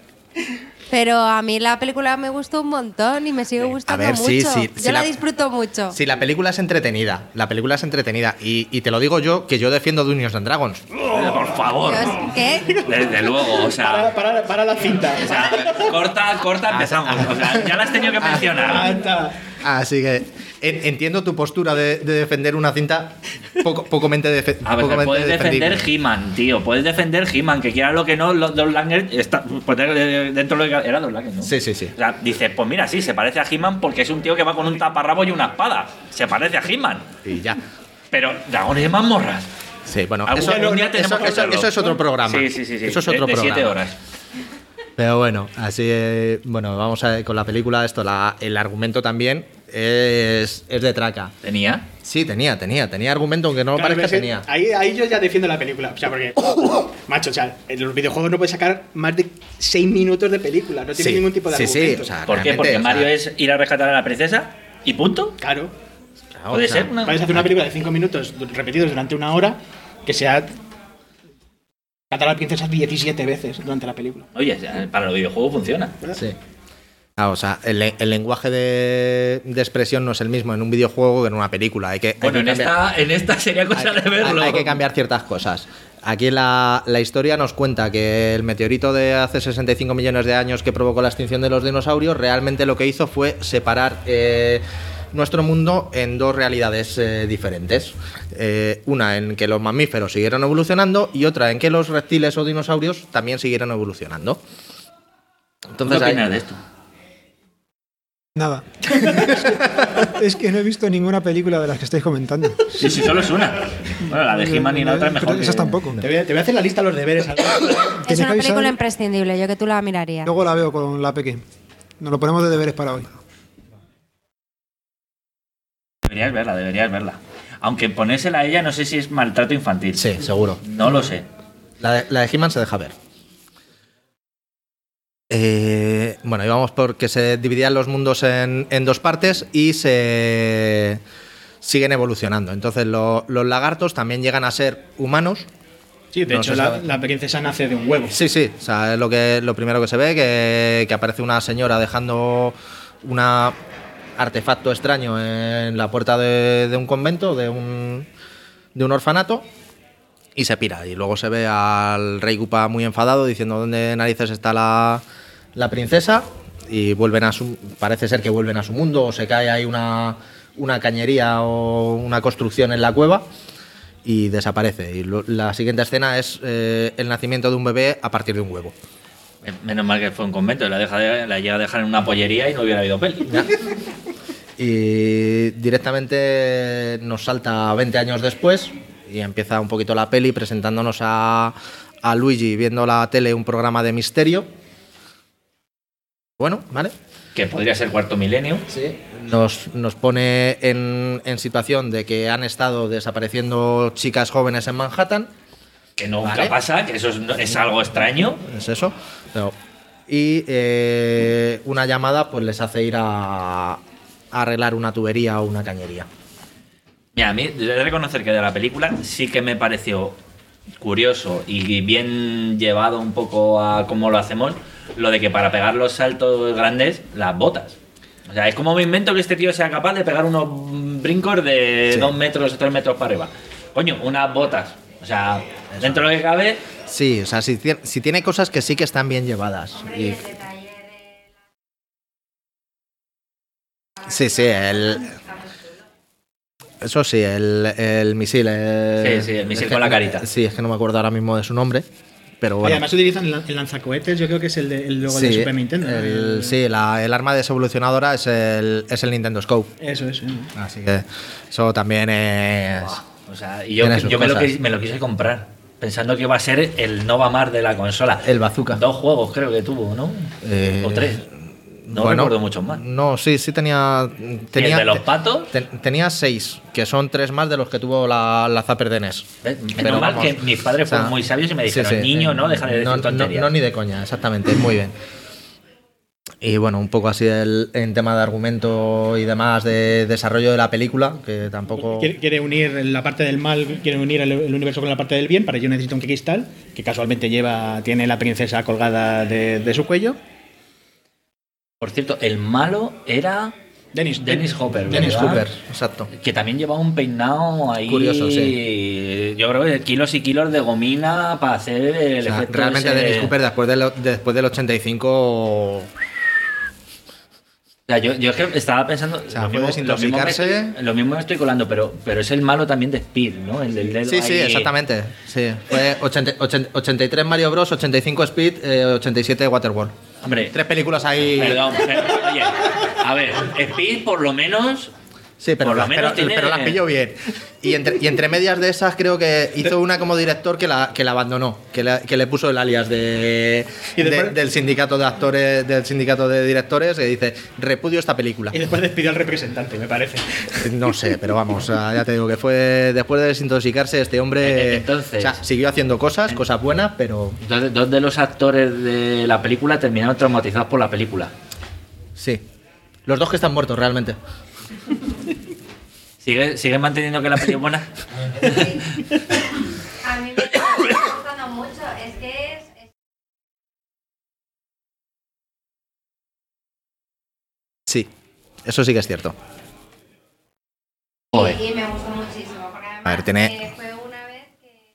Pero a mí la película me gustó un montón y me sigue gustando ver, mucho. sí, sí, yo la, la- disfruto mucho. Sí, la película es entretenida. La película es entretenida. Y, y te lo digo yo, que yo defiendo Dungeons and Dragons. Por favor. Dios, ¿Qué? Desde luego, o sea. Para, para, para la cinta. O sea, corta, corta, empezamos. O sea, ya la has tenido que mencionar. Anda. Así que entiendo tu postura de, de defender una cinta poco, pocamente, defe- A ver, puedes defender. He-Man, tío. Puedes defender He-Man, que quiera lo que no, Don Langer está. Pues de- de- dentro de lo que. Era Don Langer, ¿no? Sí, sí, sí. O sea, dices, pues mira, sí, se parece a He-Man porque es un tío que va con un taparrabo y una espada. Se parece a He-Man. Y ya. Pero dragones y mazmorras. Sí, bueno, eso, día eso- eso- eso es otro programa. Sí, sí, sí. sí. Eso es De- otro de, programa. siete horas. Pero bueno, así eh, bueno, vamos a con la película esto, la- el argumento también es, es de traca. Tenía. Sí, tenía, tenía, tenía argumento, aunque no Claro, parezca es que tenía. Ahí, ahí yo ya defiendo la película. O sea, porque, *laughs* macho, o sea, en los videojuegos no puedes sacar más de 6 minutos de película. No tiene Sí, ningún tipo de sí, sí, argumento. o sea, ¿Por qué? Porque o sea, Mario es ir a rescatar a la princesa y punto. Claro. claro, Puede o sea, ser una. Puedes hacer una película de 5 minutos repetidos durante una hora que sea. Cantar a la princesa 17 veces durante la película. Oye, para los videojuegos funciona. Sí. Ah, o sea, el, el lenguaje de, de expresión no es el mismo en un videojuego que en una película. Hay que, hay Bueno, que en cambiar- esta, en esta sería cosa hay, de verlo. hay- hay que cambiar ciertas cosas. Aquí la, la historia nos cuenta que el meteorito de hace 65 millones de años que provocó la extinción de los dinosaurios realmente lo que hizo fue separar eh, nuestro mundo en dos realidades eh, diferentes. Eh, una en que los mamíferos siguieron evolucionando y otra en que los reptiles o dinosaurios también siguieron evolucionando. ¿Qué Entonces, hay- opinas de esto? Nada. *laughs* es que no he visto ninguna película de las que estáis comentando. Sí, sí, solo es una. Bueno, la de He-Man y la otra es mejor. que- Esas tampoco. Te voy, a, te voy a hacer la lista de los deberes. *coughs* Es una película imprescindible, yo que tú la mirarías. Luego la veo con la peque. Nos lo ponemos de deberes para hoy. Deberías verla, deberías verla. Aunque ponérsela a ella no sé si es maltrato infantil. Sí, seguro. No lo sé. La de, la de He-Man se deja ver. Eh, bueno, íbamos porque se dividían los mundos en, en dos partes y se siguen evolucionando. Entonces lo- los lagartos también llegan a ser humanos. Sí, de No hecho, la, la princesa nace de un huevo. Sí, sí, o sea, es lo, que, lo primero que se ve, que, que aparece una señora dejando un artefacto extraño en la puerta de, de un convento, de un, de un orfanato, y se pira. Y luego se ve al rey Koopa muy enfadado diciendo dónde narices está la, la princesa, y vuelven a su, parece ser que vuelven a su mundo, o se cae ahí una, una cañería o una construcción en la cueva y desaparece. Y lo- la siguiente escena es eh, el nacimiento de un bebé a partir de un huevo. Menos mal que fue un convento. La, deja de- la llega a dejar en una pollería y no hubiera habido peli. Y directamente nos salta 20 años después y empieza un poquito la peli presentándonos a, a Luigi viendo la tele un programa de misterio. Bueno, ¿vale? Que podría ser cuarto milenio. Nos, nos pone en, en situación de que han estado desapareciendo chicas jóvenes en Manhattan. Que nunca Vale. pasa, que eso es, es algo extraño. es eso. Y eh, una llamada pues les hace ir a, a arreglar una tubería o una cañería. Mira, a mí, de reconocer que de la película sí que me pareció curioso y bien llevado un poco a cómo lo hacemos, lo de que para pegar los saltos grandes, las botas. O sea, es como me invento que este tío sea capaz de pegar unos brincos de Sí. dos metros o tres metros para arriba. Coño, unas botas. O sea, dentro de lo que cabe, Sí, o sea, si, tie- si tiene cosas que sí que están bien llevadas. Y- sí, sí, el... Eso sí, el, el misil. eh, Sí, sí, el misil es que- con la carita. Sí, es que no me acuerdo ahora mismo de su nombre. Pero Y bueno. además utilizan el, lanzacohetes, yo creo que es el, de, el logo de Super Nintendo. ¿no? el- El- sí, la- el arma desevolucionadora es el, es el Nintendo Scope. Eso, eso. ¿no? Así que eso también es. o sea, y yo, me, lo cosas. quis- me lo quise comprar. Pensando que iba a ser el Nova Mar de la consola. El bazooka. Dos juegos creo que tuvo, ¿no? Eh, o tres. No bueno, recuerdo muchos más. No, sí, sí tenía. tenía el de los patos? te- tenía seis, que son tres más de los que tuvo la, la Zapper de NES. Pero Menos mal que mis padres o sea, fueron muy sabios y me dijeron, sí, niño, eh, no, deja de decir no, no, tonterías. no, ni de coña, exactamente, muy bien. Y bueno, un poco así el, en tema de argumento y demás de desarrollo de la película, que tampoco. Quiere, quiere unir la parte del mal, quiere unir el, el universo con la parte del bien. Para ello necesita un cristal que casualmente lleva, tiene la princesa colgada de, de su cuello. Por cierto, el malo era Dennis, Dennis Hopper. Dennis ¿verdad? Hooper, exacto. Que también llevaba un peinado ahí. Curioso, sí. Yo creo que kilos y kilos de gomina para hacer el O sea, efecto. realmente ese- Dennis Hooper después, de lo- después del 85 O sea, yo, yo es que estaba pensando. sea, lo mismo-. Lo mismo, me estoy, lo mismo me estoy colando, pero, pero es el malo también de Speed, ¿no? El del dedo. Sí, sí, ahí. exactamente. Sí. Fue 80 80 83 Mario Bros, 85 Speed, eh, 87 Waterworld. Hombre, Tres películas ahí. perdón, pero, oye, a ver, Speed por lo menos. Sí, pero, por lo las- menos pero, tiene- pero las pilló bien. Y entre, y entre medias de esas creo que hizo una como director que la, que la abandonó, que, la- que le puso el alias de, Y después- de- del sindicato de actores, del sindicato de directores, que dice, repudio esta película. Y después despidió al representante, me parece. No sé, pero vamos, ya te digo que fue después de desintoxicarse este hombre Eh, entonces- o sea, siguió haciendo cosas, cosas buenas, pero Entonces, dos de los actores de la película terminaron traumatizados por la película. sí. Los dos que están muertos realmente. ¿Sigue, sigue manteniendo que la película es buena? *laughs* A mí me está gustando mucho. Es que es. es- Sí. Eso sí que es cierto. Joder. Y me gustó muchísimo. Porque además A ver, tiene- eh, fue una vez que.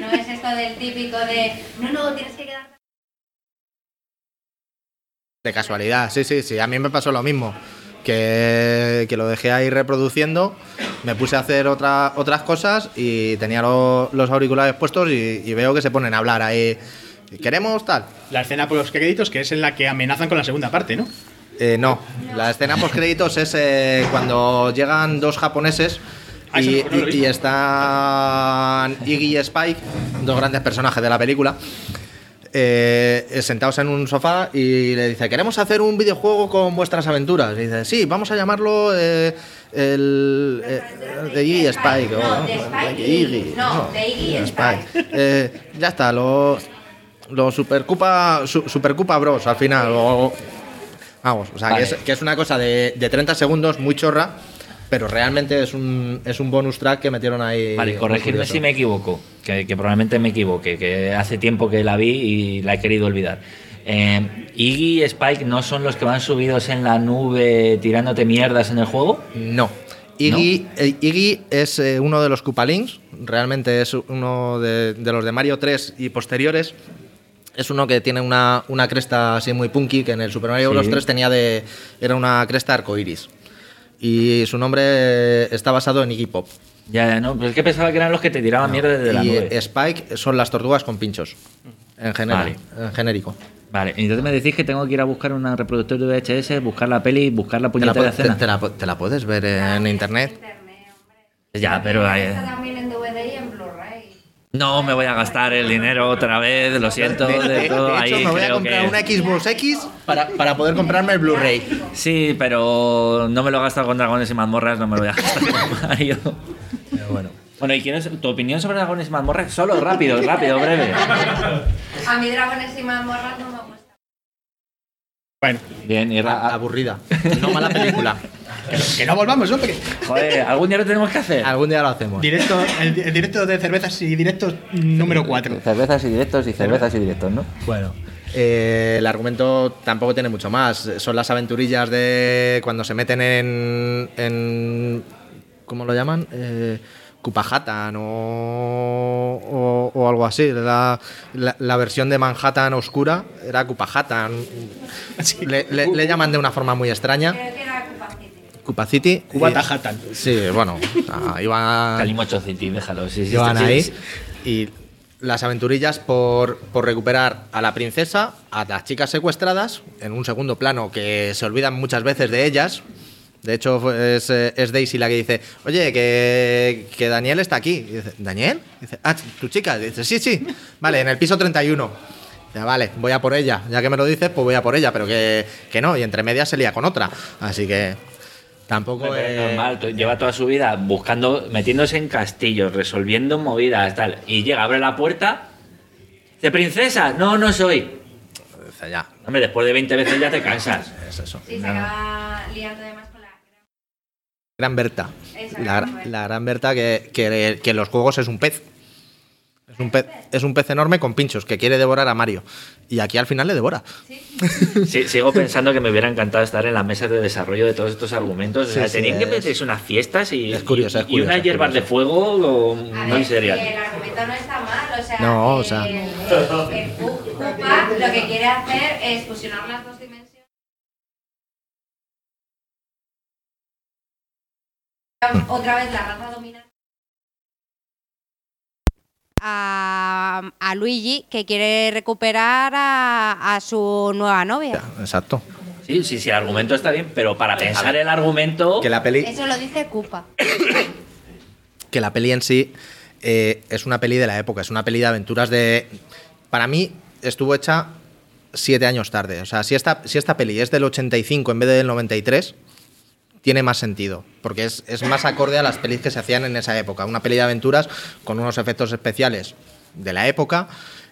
No es esto del típico de. No, no, tienes que quedar. De casualidad, sí, sí, sí. A mí me pasó lo mismo. Que, que lo dejé ahí reproduciendo, me puse a hacer otra, otras cosas y tenía lo- los auriculares puestos y, y veo que se ponen a hablar ahí. ¿Queremos tal? La escena por los créditos, que es en la que amenazan con la segunda parte, ¿no? Eh, no, la escena post créditos es eh, cuando llegan dos japoneses Ah, y, no y- y están Iggy y Spike, dos grandes personajes de la película, eh, sentados en un sofá y le dice, queremos hacer un videojuego con vuestras aventuras. Y dice, sí, vamos a llamarlo eh, el, eh, de Iggy Spike. No, de Spike no, de Iggy Spike. Eh, ya está, lo, lo Super Cupa, su- Super Cupa Bros al final. o- Vamos, o sea, Vale. que, es, que es una cosa de, de 30 segundos muy chorra, pero realmente es un, es un bonus track que metieron ahí. Vale, corregirme si me equivoco, que, que probablemente me equivoque, que hace tiempo que la vi y la he querido olvidar. Eh, Iggy y Spike no son los que van subidos en la nube tirándote mierdas en el juego. No. Iggy, eh, Iggy es eh, uno de los Koopalings, realmente es uno de, de los de Mario 3 y posteriores. Es uno que tiene una, una cresta así muy punky, que en el Super Mario Sí. Bros. 3 tenía de. era una cresta arcoiris. Y su nombre está basado en Iggy Pop. Ya, ya, no, pero es que pensaba que eran los que te tiraban mierda desde la y nube. eh, Spike son las tortugas con pinchos. En, genera- Vale. en genérico. Vale, entonces me decís que tengo que ir a buscar una reproductor de VHS, buscar la peli, buscar la Te la, puñetera pu- te- escena. te la te la puedes ver en internet. Internet, hombre. Ya, pero eh, Está también en DVD y en Blu-ray. No me voy a gastar el dinero otra vez, lo siento, de, De, de- todo de hecho, ahí me voy a comprar que- una Xbox X para, para poder comprarme el Blu-ray. Sí, pero no me lo he gastado con dragones y mazmorras, no me lo voy a gastar con *laughs* Mario. Pero bueno. Bueno, ¿y quién es tu opinión sobre dragones y mazmorras? Solo, rápido, rápido, breve. A mí Dragones y Mazmorras no me gusta. Bueno, Bien, y Aburrida. No mala película. Que, que no volvamos, hombre. Joder, algún día lo tenemos que hacer. Algún día lo hacemos. Directo, el, el directo de cervezas y directos número 4. Cervezas y directos y cervezas y directos, ¿no? Bueno. eh, el argumento tampoco tiene mucho más. Son las aventurillas de cuando se meten en. en ¿Cómo lo llaman? Eh, o, o, o algo así. La, la- la versión de Manhattan oscura era Kupahatan. *laughs* Le, le- le llaman de una forma muy extraña. Cupa City. Y- Hatan. Sí, bueno. sea, iban, *laughs* Calimocho City, déjalo. Sí, sí, Llevan sí, ahí sí. y las aventurillas por, por recuperar a la princesa, a las chicas secuestradas, en un segundo plano que se olvidan muchas veces de ellas. De hecho, es, eh, es Daisy la que dice, oye, que, que Daniel está aquí. Y dice, ¿Daniel? dice, ah, tu chica. dice, sí, sí. Vale, en el piso 31. Dice, vale, voy a por ella. Ya que me lo dices, pues voy a por ella, pero que, que no. Y entre medias se lía con otra. Así que tampoco es eh, normal, lleva toda su vida buscando, metiéndose en castillos, resolviendo movidas, tal. Y llega, abre la puerta. Dice, princesa, no, no soy. dice, ya, Hombre, después de 20 veces ya te cansas. *laughs* es eso. Sí, se acaba liando además con la. Gran Berta. Esa La, gran Berta. la gran Berta que, que, que en los juegos es un pez. Es un, pez, es un pez enorme con pinchos que quiere devorar a Mario. Y aquí al final le devora. Sí, sigo pensando que me hubiera encantado estar en la mesa de desarrollo de todos estos argumentos. O sea, Sí, sí, tenían que es- meterse unas fiestas y, es curioso, y- es y curioso, unas es hierbas de fuego o muy ver, serial. El argumento no está mal, o sea, No, o sea- el, el Koopa lo que quiere hacer es fusionar las dos dimensiones. Otra vez la raza dominante. A, a Luigi, que quiere recuperar a, a su nueva novia. Exacto. Sí, sí, sí, el argumento está bien, pero para pensar el argumento. Que la peli, Eso lo dice Koopa. *coughs* que la peli en sí eh, es una peli de la época, es una peli de aventuras de... Para mí estuvo hecha siete años tarde. O sea, si esta, si esta peli es del 85 en vez del 93, tiene más sentido, porque es, es más acorde a las pelis que se hacían en esa época. Una peli de aventuras con unos efectos especiales de la época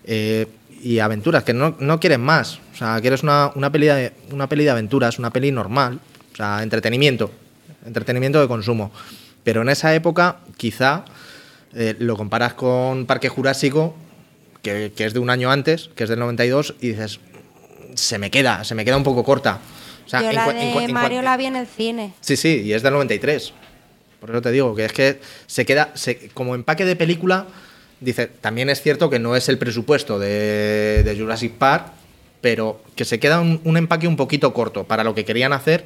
eh, y aventuras que no, no quieren más. O sea, quieres una, una, peli de, una peli de aventuras, una peli normal, o sea, entretenimiento, entretenimiento de consumo. Pero en esa época, quizá eh, lo comparas con Parque Jurásico, que, que es de un año antes, que es del 92, y dices, se me queda, se me queda un poco corta. O sea, Yo en la en de en Mario la vi en el cine. Sí, sí, y es del 93. Por eso te digo que es que se queda, se- como empaque de película, dice, también es cierto que no es el presupuesto de, de Jurassic Park, pero que se queda un, un empaque un poquito corto para lo que querían hacer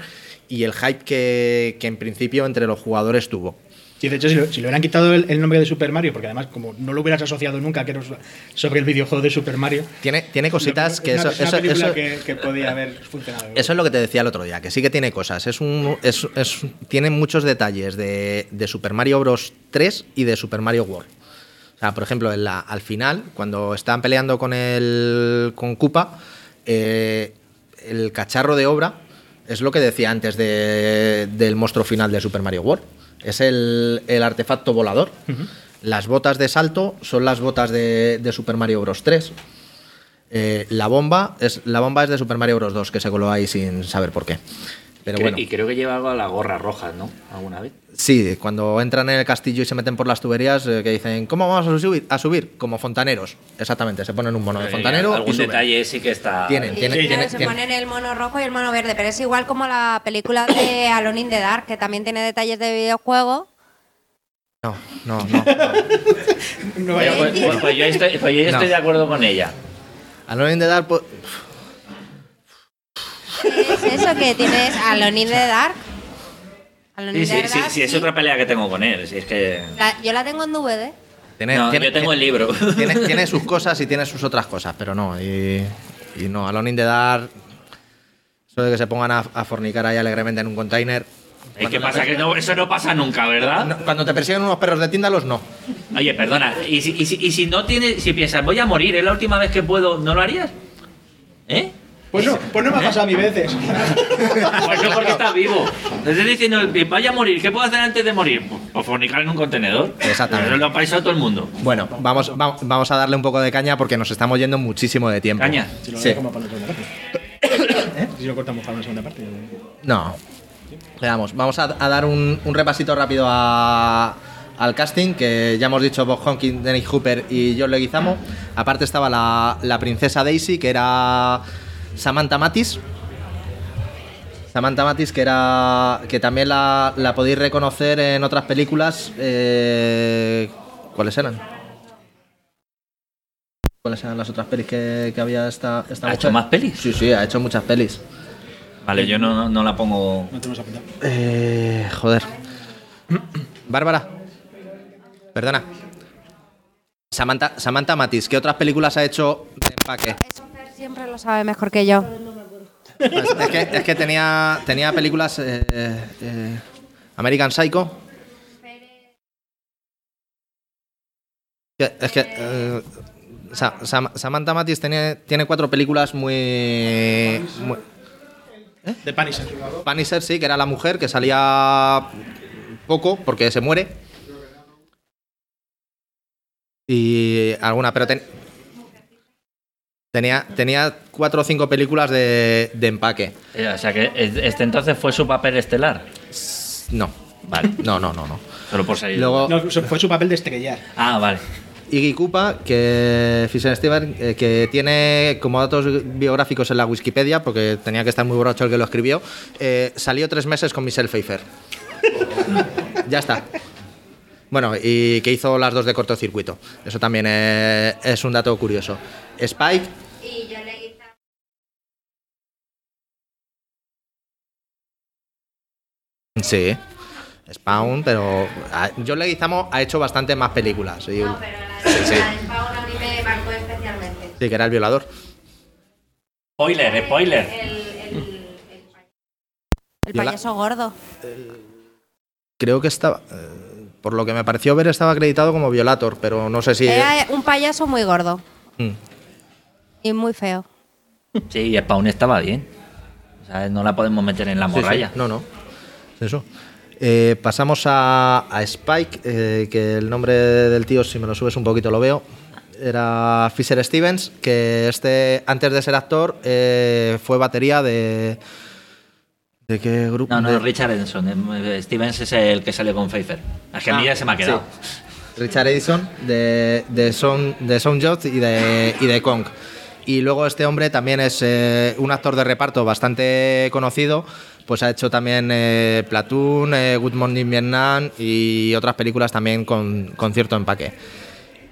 y el hype que, que en principio entre los jugadores tuvo. Sí, de hecho, si, lo- si le hubieran quitado el, el nombre de Super Mario, porque además, como no lo hubieras asociado nunca que era sobre el videojuego de Super Mario. Tiene, tiene cositas lo- que una- eso, una eso, eso- que, que podía haber funcionado. Eso es lo que te decía el otro día, que sí que tiene cosas. Es un, es, es- tiene muchos detalles de, de Super Mario Bros. 3 y de Super Mario World. O sea, por ejemplo, en la- al final, cuando están peleando con el con Koopa, eh, el cacharro de obra es lo que decía antes de- del monstruo final de Super Mario World. Es el, el artefacto volador. Las botas de salto son las botas de, de Super Mario Bros. 3. Eh, la bomba es la bomba es de Super Mario Bros 2 que se coló ahí sin saber por qué. Pero Cre- bueno, Y creo que lleva algo a la gorra roja, ¿no? ¿Alguna vez? sí, cuando entran en el castillo y se meten por las tuberías eh, que dicen ¿cómo vamos a subir? A subir como fontaneros. Exactamente, se ponen un mono de fontanero y Algún detalle sí que está. Tienen, Sí, tienen, claro, tienen- se tienen- ponen el mono rojo y el mono verde, pero es igual como la película de *coughs* Alone in the Dark, que también tiene detalles de videojuego. No, no, no. no. *laughs* Pues, pues- pues yo estoy, pues yo estoy No. de acuerdo con ella. Alone in the Dark, pues, ¿Qué es *laughs* eso que tienes Alone in the Dark? Alone Sí, sí, sí, Dark, sí, es otra pelea que tengo con él. Si es que. La- yo la tengo en DVD. tiene, No, tiene- yo tengo el libro. tiene, tiene *laughs* sus cosas y tiene sus otras cosas, pero no. Y, y no, Alone in the Dark, eso de que se pongan a, a fornicar ahí alegremente en un container. Es que pasa que no, eso no pasa nunca, ¿verdad? No, cuando te persiguen unos perros de tíndalos, no. Oye, perdona, ¿y si, y, si, y si no tienes, si piensas, voy a morir, es la última vez que puedo, ¿no lo harías? ¿Eh? Pues no, pues no me ha pasado a mí veces. Pues no porque estás vivo. Te estoy diciendo, vaya a morir, ¿qué puedo hacer antes de morir? Pues fornicar en un contenedor. Exactamente. Eso lo paisa a todo el mundo. Bueno, vamos, va- vamos a darle un poco de caña porque nos estamos yendo muchísimo de tiempo. Caña. Si lo Sí. dejamos para la segunda parte. *coughs* ¿Eh? Si lo cortamos para una segunda parte. No. Veamos, vamos a, a dar un, un repasito rápido a- al casting, que ya hemos dicho Bob Hawkins, Dennis Hooper y John Leguizamo. Aparte estaba la, la princesa Daisy, que era Samantha Matis. Samantha Matis, que era que también la, la podéis reconocer en otras películas. eh, ¿Cuáles eran? ¿Cuáles eran las otras pelis que, que había esta, esta ¿Ha mujer? hecho más pelis? Sí, sí, ha hecho muchas pelis. Vale, yo no, no, no la pongo. No tenemos apuntado. Eh, joder. Bárbara. Perdona. Samantha, Samantha Matis, ¿qué otras películas ha hecho de empaque? Siempre lo sabe mejor que yo. Pues es, que, es que tenía, tenía películas. eh, eh, American Psycho. Es que. eh, Sa- Sam- Samantha Matis tiene, tiene cuatro películas muy. muy De Punisher. Punisher, sí, que era la mujer que salía poco porque se muere. Y alguna, pero ten- tenía, tenía cuatro o cinco películas de, de empaque. Eh, O sea que es- este entonces fue su papel estelar. No, Vale. no, no, no, no. Solo por salir. Luego, No, fue su papel de estrellar. Ah, vale. Iggy Koopa, que Fisher Steven, eh, que tiene como datos biográficos en la Wikipedia, porque tenía que estar muy borracho el que lo escribió, eh, salió tres meses con Michelle Pfeiffer. *laughs* ya está. Bueno, y que hizo las dos de cortocircuito. Eso también eh, es un dato curioso. Spike, Y yo leí sí. Spawn, pero ah, John Leguizamo ha hecho bastante más películas. y- No, pero la, Sí, sí. la de Spawn a mí me marcó especialmente. Sí, que era el violador. Spoiler, spoiler. El, el, el- El Yo la- payaso gordo. Creo que estaba. eh, por lo que me pareció ver, estaba acreditado como violator, pero no sé si. Era un payaso muy gordo Mm. Y muy feo. Sí, y Spawn estaba bien. O sea, no la podemos meter en la Sí, sí. morralla. No, no. Eso. Eh, pasamos a, a Spike, eh, que el nombre del tío, si me lo subes un poquito, lo veo. Era Fisher Stevens, que este, antes de ser actor, eh, fue batería de. ¿De qué grupo? No, no, De- Richard Edson. eh, Stevens es el que sale con Pfeiffer. Es que a mí Ah, ya se me ha quedado. sí. Richard Edison, de, de, Sound, de Sound Youth y de, y de Kong. Y luego este hombre también es eh, un actor de reparto bastante conocido, pues ha hecho también eh, Platoon, eh, Good Morning Vietnam y otras películas también con, con cierto empaque.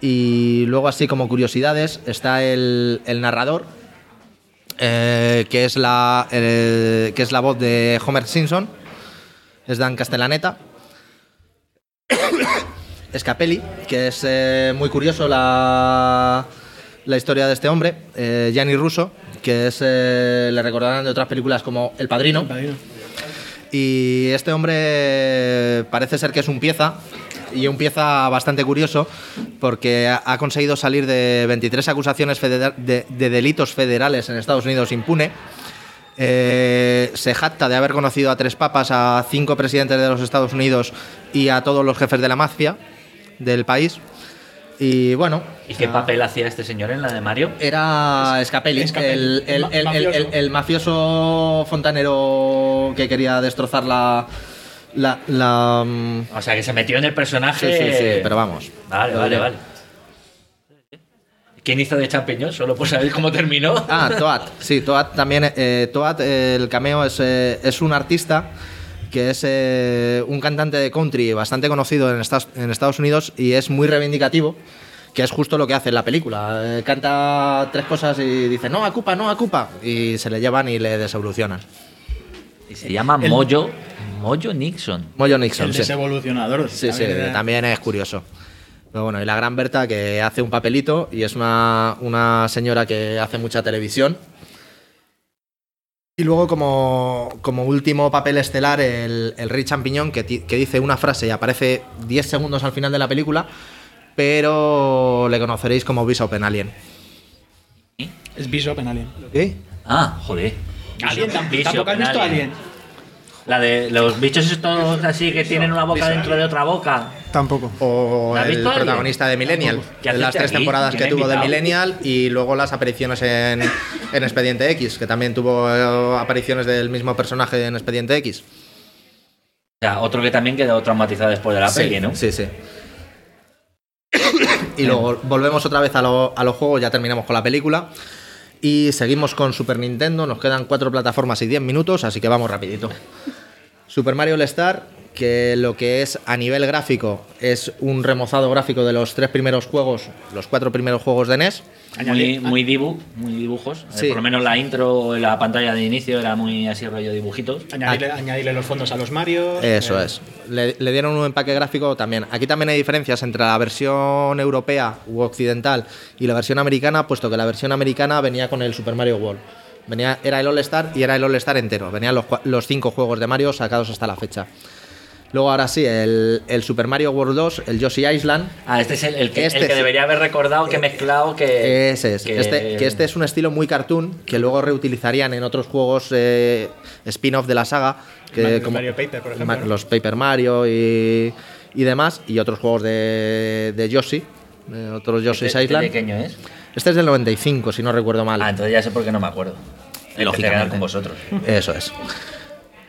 Y luego así como curiosidades está el, narrador, eh, que, es la, que es la voz de Homer Simpson, es Dan Castellaneta. *coughs* Scapelli, que es muy curioso la, la historia de este hombre, eh, Gianni Russo, que es, eh, le recordarán de otras películas como El Padrino. Padrino. Y este hombre parece ser que es un pieza, y un pieza bastante curioso, porque ha, conseguido salir de 23 acusaciones de delitos federales en Estados Unidos impune. Eh, se jacta de haber conocido a tres papas, a cinco presidentes de los Estados Unidos y a todos los jefes de la mafia del país. Y bueno, ¿Y qué papel hacía este señor en la de Mario? era Scapelli, Scapelli, el, el- el ma- el- el- mafioso. el- el mafioso fontanero que quería destrozar la. la, la, mm, O sea, que se metió en el sí, personaje. sí, sí, pero vamos. Vale, vale, vale. ¿Quién hizo de champiñón? Solo por saber cómo terminó. Ah, Toad. Sí, Toad también. Eh, Toad, eh, el cameo es, eh, es un artista que es eh, un cantante de country bastante conocido en Estados, en Estados Unidos y es muy reivindicativo, que es justo lo que hace en la película. Eh, canta tres cosas y dice, no, acupa, no, acupa. Y se le llevan y le desevolucionan. Y se llama Mojo, Mojo Nixon. Moyo Nixon, El sí. desevolucionador. Sí, sí, era- también es curioso. Pero bueno, y la gran Berta que hace un papelito y es una, una señora que hace mucha televisión. Y luego como, como último papel estelar el, el Rey Champiñón que, que dice una frase y aparece 10 segundos al final de la película, pero le conoceréis como Bishop en Alien. Es Bishop en Alien. ¿Qué? Ah, joder. Alien, Bishop, tam- Bishop tampoco has visto Alien. Alien. La de los bichos estos así que tienen una boca dentro de otra boca. Tampoco. O ¿La has el protagonista de Millennial, ¿Qué de las tres aquí? temporadas ¿Quién que tuvo de? Millennial y luego las apariciones en, en Expediente X, que también tuvo eh, apariciones del mismo personaje en Expediente X. O sea, otro que también quedó traumatizado después de la peli, ¿no? Sí, sí. y luego volvemos otra vez a, lo- a los juegos, ya terminamos con la película. Y seguimos con Super Nintendo, nos quedan cuatro plataformas y 10 minutos, así que vamos rapidito. Super Mario All Star, que lo que es a nivel gráfico es un remozado gráfico de los tres primeros juegos, los cuatro primeros juegos de NES. Muy, Añadir- muy dibu, muy dibujos. Eh, Sí. Por lo menos la intro, la pantalla de inicio era muy así rollo dibujitos. Añadirle, añadirle los fondos a los Mario. Eso eh, es. Le, le dieron un empaque gráfico también. Aquí también hay diferencias entre la versión europea u occidental y la versión americana, puesto que la versión americana venía con el Super Mario World. Venía, era el All Star y era el All Star entero. Venían los, los cinco juegos de Mario sacados hasta la fecha. Luego ahora sí, el, el Super Mario World 2, el Yoshi Island. Ah, este es el, el que, Este el que sí. debería haber recordado que mezclado que. Ese es. que- Este, que este es un estilo muy cartoon que luego reutilizarían en otros juegos eh, spin-off de la saga. Que Mario- como Mario Paper, por ejemplo. Los Paper Mario y, y demás. Y otros juegos de, de Yoshi. de otros Yoshi's este- este Island. pequeño es. Este es del 95, si no recuerdo mal. Ah, entonces ya sé por qué no me acuerdo. Lógicamente. con vosotros. Eso es.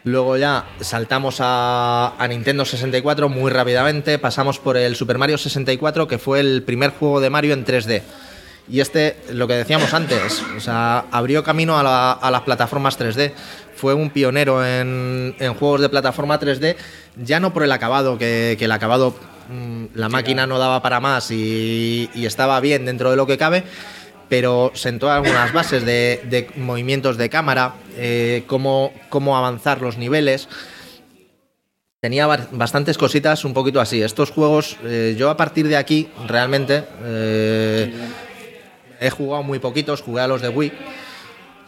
Luego ya saltamos a, a Nintendo 64 muy rápidamente, pasamos por el Super Mario 64, que fue el primer juego de Mario en 3D. Y este, lo que decíamos antes, o sea, abrió camino a, la- a las plataformas 3D. Fue un pionero en, en juegos de plataforma 3D, ya no por el acabado, que, que el acabado, mm, la máquina no daba para más y, y estaba bien dentro de lo que cabe, pero sentó algunas bases de, de movimientos de cámara, eh, cómo, cómo avanzar los niveles. Tenía ba- bastantes cositas un poquito así. Estos juegos, eh, yo a partir de aquí, realmente, eh, he jugado muy poquitos, jugué a los de Wii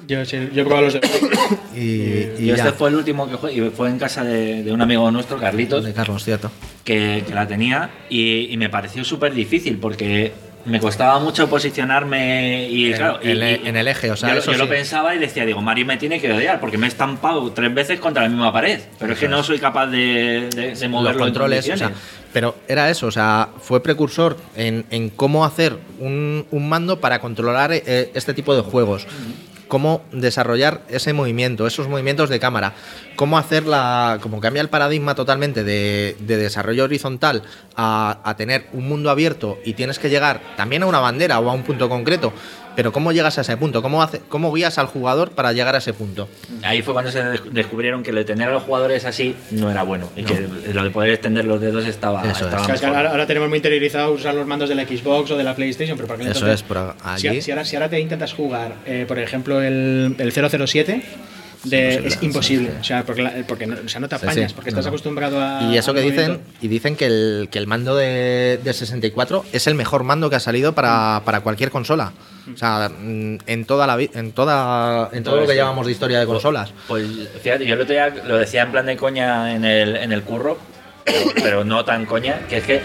Yo, sí, yo he probado los de. *coughs* y, y Y ya. este fue el último que jugué, y fue en casa de, de un amigo nuestro, Carlitos, de Carlos, cierto. que, que la tenía y, y me pareció súper difícil porque me costaba mucho posicionarme y En- claro, y- el- y- en el eje, o sea, yo, lo- eso yo lo sí. pensaba y decía, digo, Mario me tiene que odiar porque me he estampado tres veces contra la misma pared, pero es que no soy capaz de, de, de los moverlo en controles, o sea, pero era eso, o sea, fue precursor en, en cómo hacer un, un mando para controlar eh, este tipo de juegos. Cómo desarrollar ese movimiento, esos movimientos de cámara, cómo hacer la. como cambia el paradigma totalmente de, de desarrollo horizontal a, a tener un mundo abierto y tienes que llegar también a una bandera o a un punto concreto, pero cómo llegas a ese punto, cómo, hace, cómo guías al jugador para llegar a ese punto. Ahí fue cuando se des- descubrieron que lo de tener a los jugadores así no era bueno y que lo de poder extender los dedos estaba, estaba es mejor. ahora, ahora tenemos muy interiorizado usar los mandos de la Xbox o de la PlayStation, pero para qué Eso entonces- es, Si, allí. si ahora, si ahora te intentas jugar, eh, por ejemplo, el, el 007, de- es imposible. O sea, porque, la- porque no, o sea, no te Sí, apañas, sí. porque No, estás no. acostumbrado a. Y eso que dicen, movimiento. y dicen que el, que el mando de, de 64 es el mejor mando que ha salido para, para cualquier consola. O sea, mm, en toda la en toda en todo lo que Entonces, llevamos de historia de consolas. Pues fíjate, yo el otro día lo decía en plan de coña en el, en el curro, pero, pero no tan coña, que es que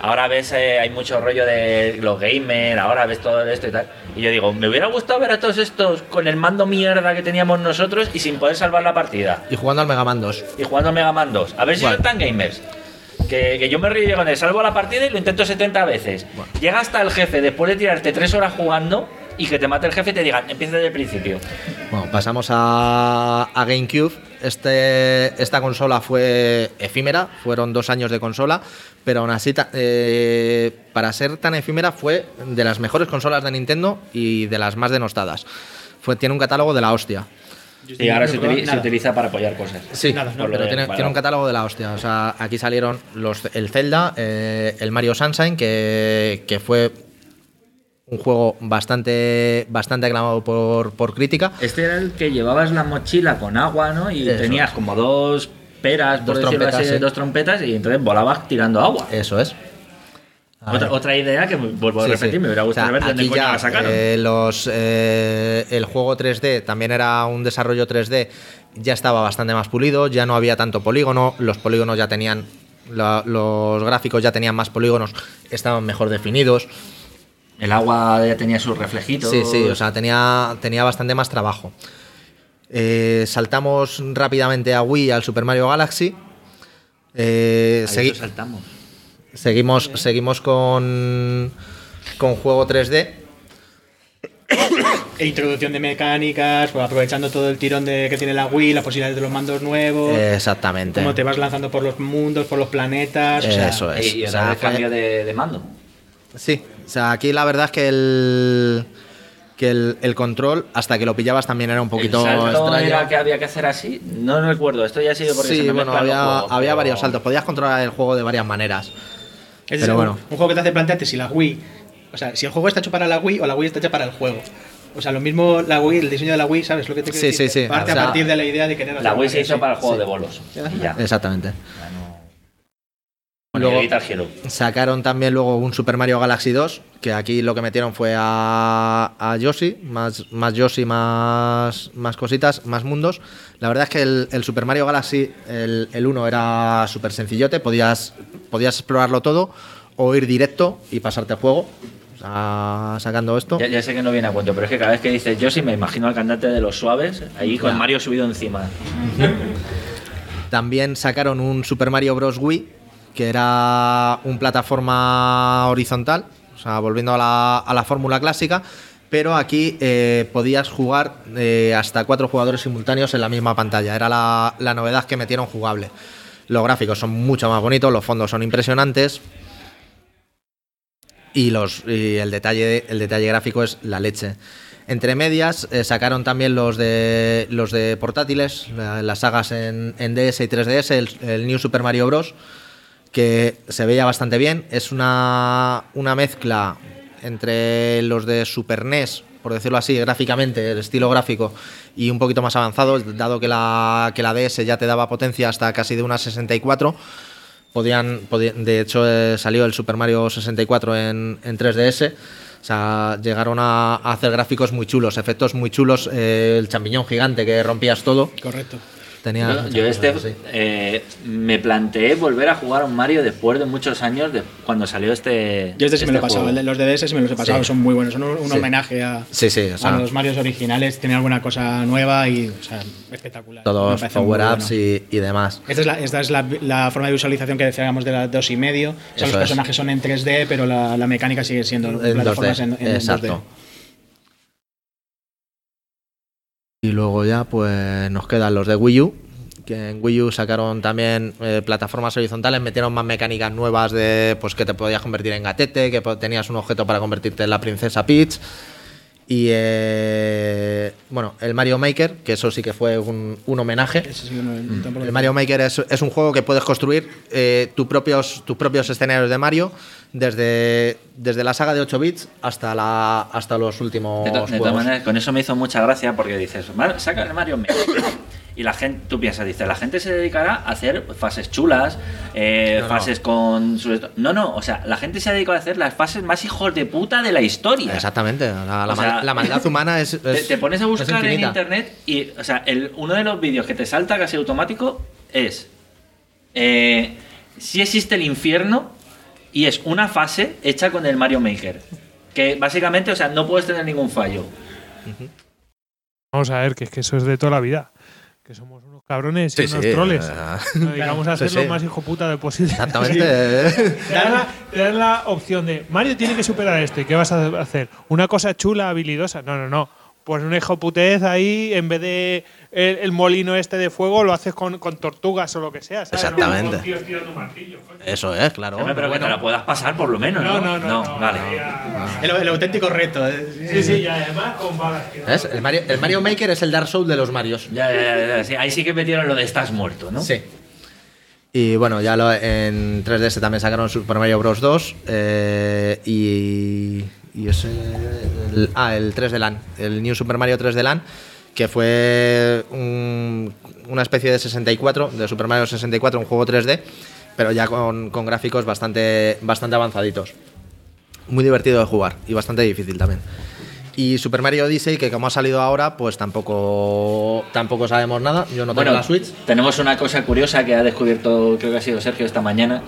ahora ves, eh, hay mucho rollo de los gamers, ahora ves todo esto y tal. Y yo digo, me hubiera gustado ver a todos estos con el mando mierda que teníamos nosotros y sin poder salvar la partida. Y jugando al Mega Man 2. Y jugando a Mega Man 2. A ver si Bueno. son tan gamers. Que, que yo me río con él, salvo la partida y lo intento 70 veces. Llega hasta el jefe después de tirarte 3 horas jugando y que te mate el jefe y te digan, empieza desde el principio. Bueno, pasamos a, a GameCube. Este, esta consola fue efímera, fueron dos años de consola, pero aún así, eh, para ser tan efímera, fue de las mejores consolas de Nintendo y de las más denostadas. Fue, tiene un catálogo de la hostia. Y ahora se, utiliza para apoyar cosas. Sí, Nada, no, pero tiene, un catálogo de la hostia. O sea, aquí salieron los, el Zelda, eh, el Mario Sunshine, que, que fue un juego bastante, bastante aclamado por, por crítica. Este era el que llevabas la mochila con agua, ¿no? Y Eso tenías como dos peras, Dos trompetas, así, sí. dos trompetas, y entonces volabas tirando agua. Eso es. Otra, otra idea que vuelvo a Sí, repetir, sí. me hubiera gustado O sea, ver de dónde coño ya, la sacaron. eh, los, eh, el juego 3D también era un desarrollo 3D, ya estaba bastante más pulido, ya no había tanto polígono, los polígonos ya tenían, la- los gráficos ya tenían más polígonos, estaban mejor definidos. El agua ya tenía sus reflejitos. Sí, sí, o sea, tenía, tenía bastante más trabajo. Eh, saltamos rápidamente a Wii, al Super Mario Galaxy. Eh, segui- saltamos. seguimos seguimos con, con juego 3D. E introducción de mecánicas, pues aprovechando todo el tirón de, que tiene la Wii, las posibilidades de los mandos nuevos, Exactamente. cómo te vas lanzando por los mundos, por los planetas. o sea, Eso es. Y, y O sea, cambio de, de mando. Sí, o sea, aquí la verdad es que el que el, el control, hasta que lo pillabas, también era un poquito el salto extraño. era que había que hacer así. No recuerdo, esto ya ha sido porque se Sí, me bueno, había, juegos, había pero- varios saltos. Podías controlar el juego de varias maneras. Es Pero un, bueno. un juego que te hace plantearte si la Wii, o sea, si el juego está hecho para la Wii o la Wii está hecha para el juego. O sea, lo mismo la Wii, el diseño de la Wii, ¿sabes lo que te quiero Sí, decir? sí, sí. Parte O sea, a partir de la idea de querer La Wii se hizo para el juego Sí. de bolos. Ya. Exactamente. Luego-. Sacaron también luego un Super Mario Galaxy 2, que aquí lo que metieron fue a, a Yoshi, más, más Yoshi, más, más cositas, más mundos. La verdad es que el, el Super Mario Galaxy, el, el 1 era súper sencillote, podías, podías explorarlo todo o ir directo y pasarte el juego, sacando esto. Ya, ya sé que no viene a cuento, pero es que cada vez que dices yo sí me imagino al cantante de los suaves ahí con. Mario subido encima. *laughs* También sacaron un Super Mario Bros. Wii, que era un plataforma horizontal, o sea, volviendo a la, a la fórmula clásica, pero aquí eh, podías jugar eh, hasta cuatro jugadores simultáneos en la misma pantalla. Era la, la novedad que metieron jugable. Los gráficos son mucho más bonitos, los fondos son impresionantes. Y, los, el, detalle, el detalle gráfico es la leche. Entre medias eh, sacaron también los de los de portátiles, la- las sagas en, en DS y 3DS, el, el New Super Mario Bros. Que se veía bastante bien. Es una, una mezcla entre los de Super NES, por decirlo así, gráficamente, el estilo gráfico, y un poquito más avanzado, dado que la, que la DS ya te daba potencia hasta casi de una 64. Podían, podían- de hecho, eh, salió el Super Mario 64 en, en 3DS. O sea, llegaron a, hacer gráficos muy chulos, efectos muy chulos. eh, el champiñón gigante que rompías todo. Correcto. Tenía Yo, este eh, me planteé volver a jugar a un Mario después de muchos años de cuando salió este. Yo este sí me lo he este pasado, los de DS sí me los he pasado, Sí. son muy buenos, son un, un Sí. homenaje a, Sí, sí, o a los Marios originales, tiene alguna cosa nueva y o sea, espectacular. Todos power-ups bueno. y, y demás. Esta es, la, esta es la, la forma de visualización que decíamos de la 2 y medio. O sea, Eso los es. personajes son en 3D, pero la, la mecánica sigue siendo En plataformas 2D, en, en exacto. 2D. Y luego ya pues nos quedan los de Wii U, que en Wii U sacaron también eh, plataformas horizontales, metieron más mecánicas nuevas de pues que te podías convertir en gatete, que tenías un objeto para convertirte en la princesa Peach. Y eh, bueno, el Mario Maker, que eso sí que fue un, un homenaje. Sí no- tampoco El Mario Maker es, es un juego que puedes construir eh, tus propios, tus propios escenarios de Mario desde, desde la saga de 8 bits hasta, la, hasta los últimos De, to- de todas maneras, con eso me hizo mucha gracia porque dices, "Mar- saca el Mario Maker". Y la gente, tú piensas, dice, la gente se dedicará a hacer fases chulas, eh, No, no. fases con. su- No, no, o sea, la gente se ha dedicado a hacer las fases más hijos de puta de la historia. Exactamente, la, la O sea, mal- la maldad *laughs* humana es, Te, es- te pones a buscar en internet y, o sea, el, uno de los vídeos que te salta casi automático es eh, si existe el infierno y es una fase hecha con el Mario Maker. Que básicamente, o sea, no puedes tener ningún fallo. Vamos a ver, que es que eso es de toda la vida. Que somos unos cabrones y Sí, unos sí, troles. o sea, Nos dedicamos a Sí, hacer lo sí. más hijo puta de posible. Exactamente. *laughs* Te dan, la, te dan la opción de Mario tiene que superar esto. ¿Y qué vas a hacer? ¿Una cosa chula, habilidosa? No, no, no. Pues un hijo putez ahí, en vez de el, el molino este de fuego, lo haces con, con tortugas o lo que sea. ¿sabes? Exactamente. No con tíos tirando martillo, coño. Eso es, claro. Pero que te la puedas pasar por lo menos, ¿no? No, no, no. no, vale. ya- El, el auténtico reto. ¿eh? Sí, sí, y además con balas. que no- ¿Ves? El, Mario, el Mario Maker es el Dark Souls de los Marios. Ya, ya, ya, ya, sí, ahí sí que metieron lo de estás muerto, ¿no? Sí. Y bueno, ya lo- en 3DS también sacaron Super Mario Bros. 2 eh, y, y ese, el, ah, el 3D LAN, el New Super Mario 3D LAN, que fue un- una especie de 64, de Super Mario 64, un juego 3D, pero ya con, con gráficos bastante, bastante avanzaditos. Muy divertido de jugar y bastante difícil también. Y Super Mario Odyssey, que como ha salido ahora, pues tampoco, tampoco sabemos nada. Yo no tengo Bueno, la Switch. tenemos una cosa curiosa que ha descubierto, creo que ha sido Sergio esta mañana.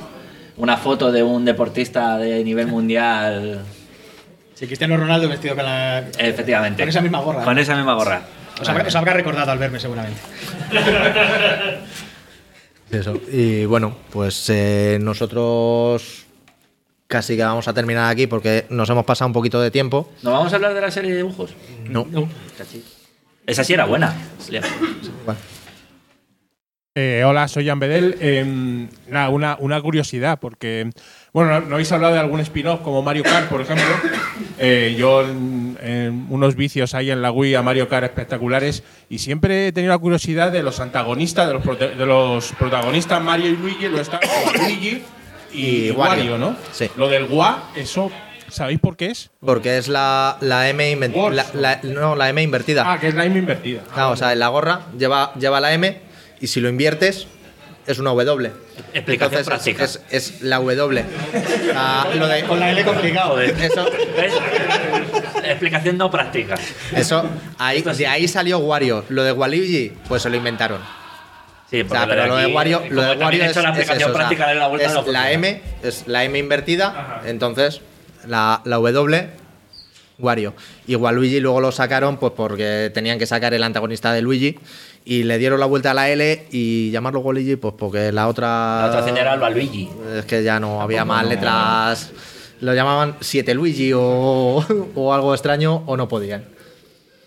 Una foto de un deportista de nivel mundial. Sí, Cristiano Ronaldo vestido con la. Efectivamente. Con esa misma gorra. Con esa misma gorra. Os habrá, os habrá recordado al verme, seguramente. *laughs* Eso. Y bueno, pues eh, nosotros casi que vamos a terminar aquí porque nos hemos pasado un poquito de tiempo. ¿Nos vamos a hablar de la serie de dibujos? No. Cachi. Esa sí era buena. Bueno, Eh, hola, soy Jan Bedel. Eh, nada, una, una curiosidad, porque, bueno, ¿no, no habéis hablado de algún spin-off como Mario Kart, por ejemplo? *coughs* Eh, yo, en, en unos vicios ahí en la Wii a Mario Kart espectaculares, y siempre he tenido la curiosidad de los antagonistas, de los, prote- de los protagonistas Mario y Luigi, lo están *coughs* Luigi y, Y Wario, Wario, ¿no? sí. Lo del Gua, eso, ¿sabéis por qué es? porque es la, la M la, la- no, la M invertida. Ah, que es la M invertida. Claro, o sea, en la gorra lleva, lleva la M y si lo inviertes es una W. Explicación Entonces, práctica. Es, es- es la W. Ah, lo de- Con la L complicado. eso, ¿Ves? Explicación no práctica. eso ahí, de ahí salió Wario. Lo de Waluigi, pues se lo inventaron. Sí, O sea, pero lo de aquí, Wario, como lo de también Wario he es, hecho la es aplicación eso, o sea, práctica de la vuelta es no funciona. la M, es la M invertida, entonces la, la W, Wario. Y Waluigi luego lo sacaron pues porque tenían que sacar el antagonista de Luigi y le dieron la vuelta a la L y llamarlo Waluigi pues porque la otra... La otra opción era el Luigi. Es que ya no había más letras lo llamaban Siete Luigi o, *laughs* o algo extraño o no podían.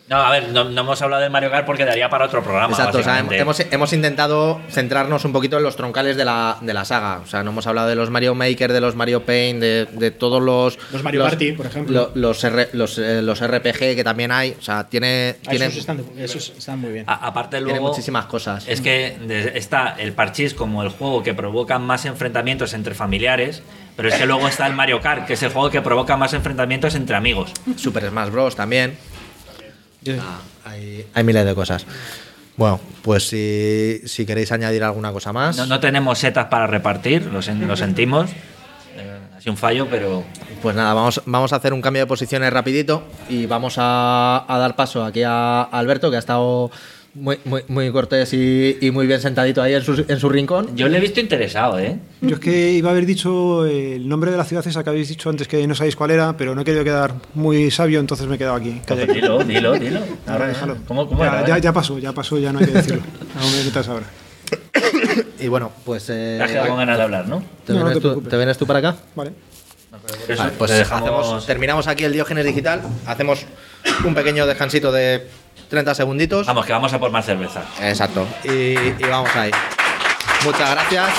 No, a ver, no, no hemos hablado de Mario Kart porque daría para otro programa. Exacto, o sea, hemos, hemos intentado centrarnos un poquito en los troncales de la, de la saga. O sea, no hemos hablado de los Mario Maker, de los Mario Paint, de, de todos los. Los Mario Party, por ejemplo. lo- Los, R- los, eh, los RPG que también hay. O sea, tiene. Ah, tiene esos, están, esos están muy bien. A- aparte tiene luego muchísimas cosas. es que está el parchís como el juego que provoca más enfrentamientos entre familiares, pero es que luego está el Mario Kart, que es el juego que provoca más enfrentamientos entre amigos. Super Smash Bros. también. Ah, hay, hay miles de cosas. Bueno, pues si, si queréis añadir alguna cosa más. No, no tenemos setas para repartir, lo, sen- lo sentimos. Eh, Ha sido un fallo, pero Pues nada, vamos, vamos a hacer un cambio de posiciones rapidito y vamos a, a dar paso aquí a Alberto, que ha estado muy, muy, muy cortés y, y muy bien sentadito ahí en su, en su rincón. yo le he visto interesado, ¿eh? Yo es que iba a haber dicho el nombre de la ciudad esa que habéis dicho antes que no sabéis cuál era, pero no he querido quedar muy sabio, entonces me he quedado aquí. Pues dilo, dilo, dilo. Ahora déjalo. ¿Cómo, cómo ya, era? ya, ya pasó, ya pasó, ya no hay que decirlo. *laughs* No me metas ahora. Y bueno, pues... eh, Te has quedado con ganas de hablar, ¿no? ¿te, No, no vienes te tú, te vienes tú para acá? Vale. Vale, pues dejamos- hacemos- terminamos aquí el Diógenes Digital, hacemos un pequeño descansito de 30 segunditos. Vamos, que vamos a por más cerveza. Exacto. Y, y vamos ahí. Muchas gracias.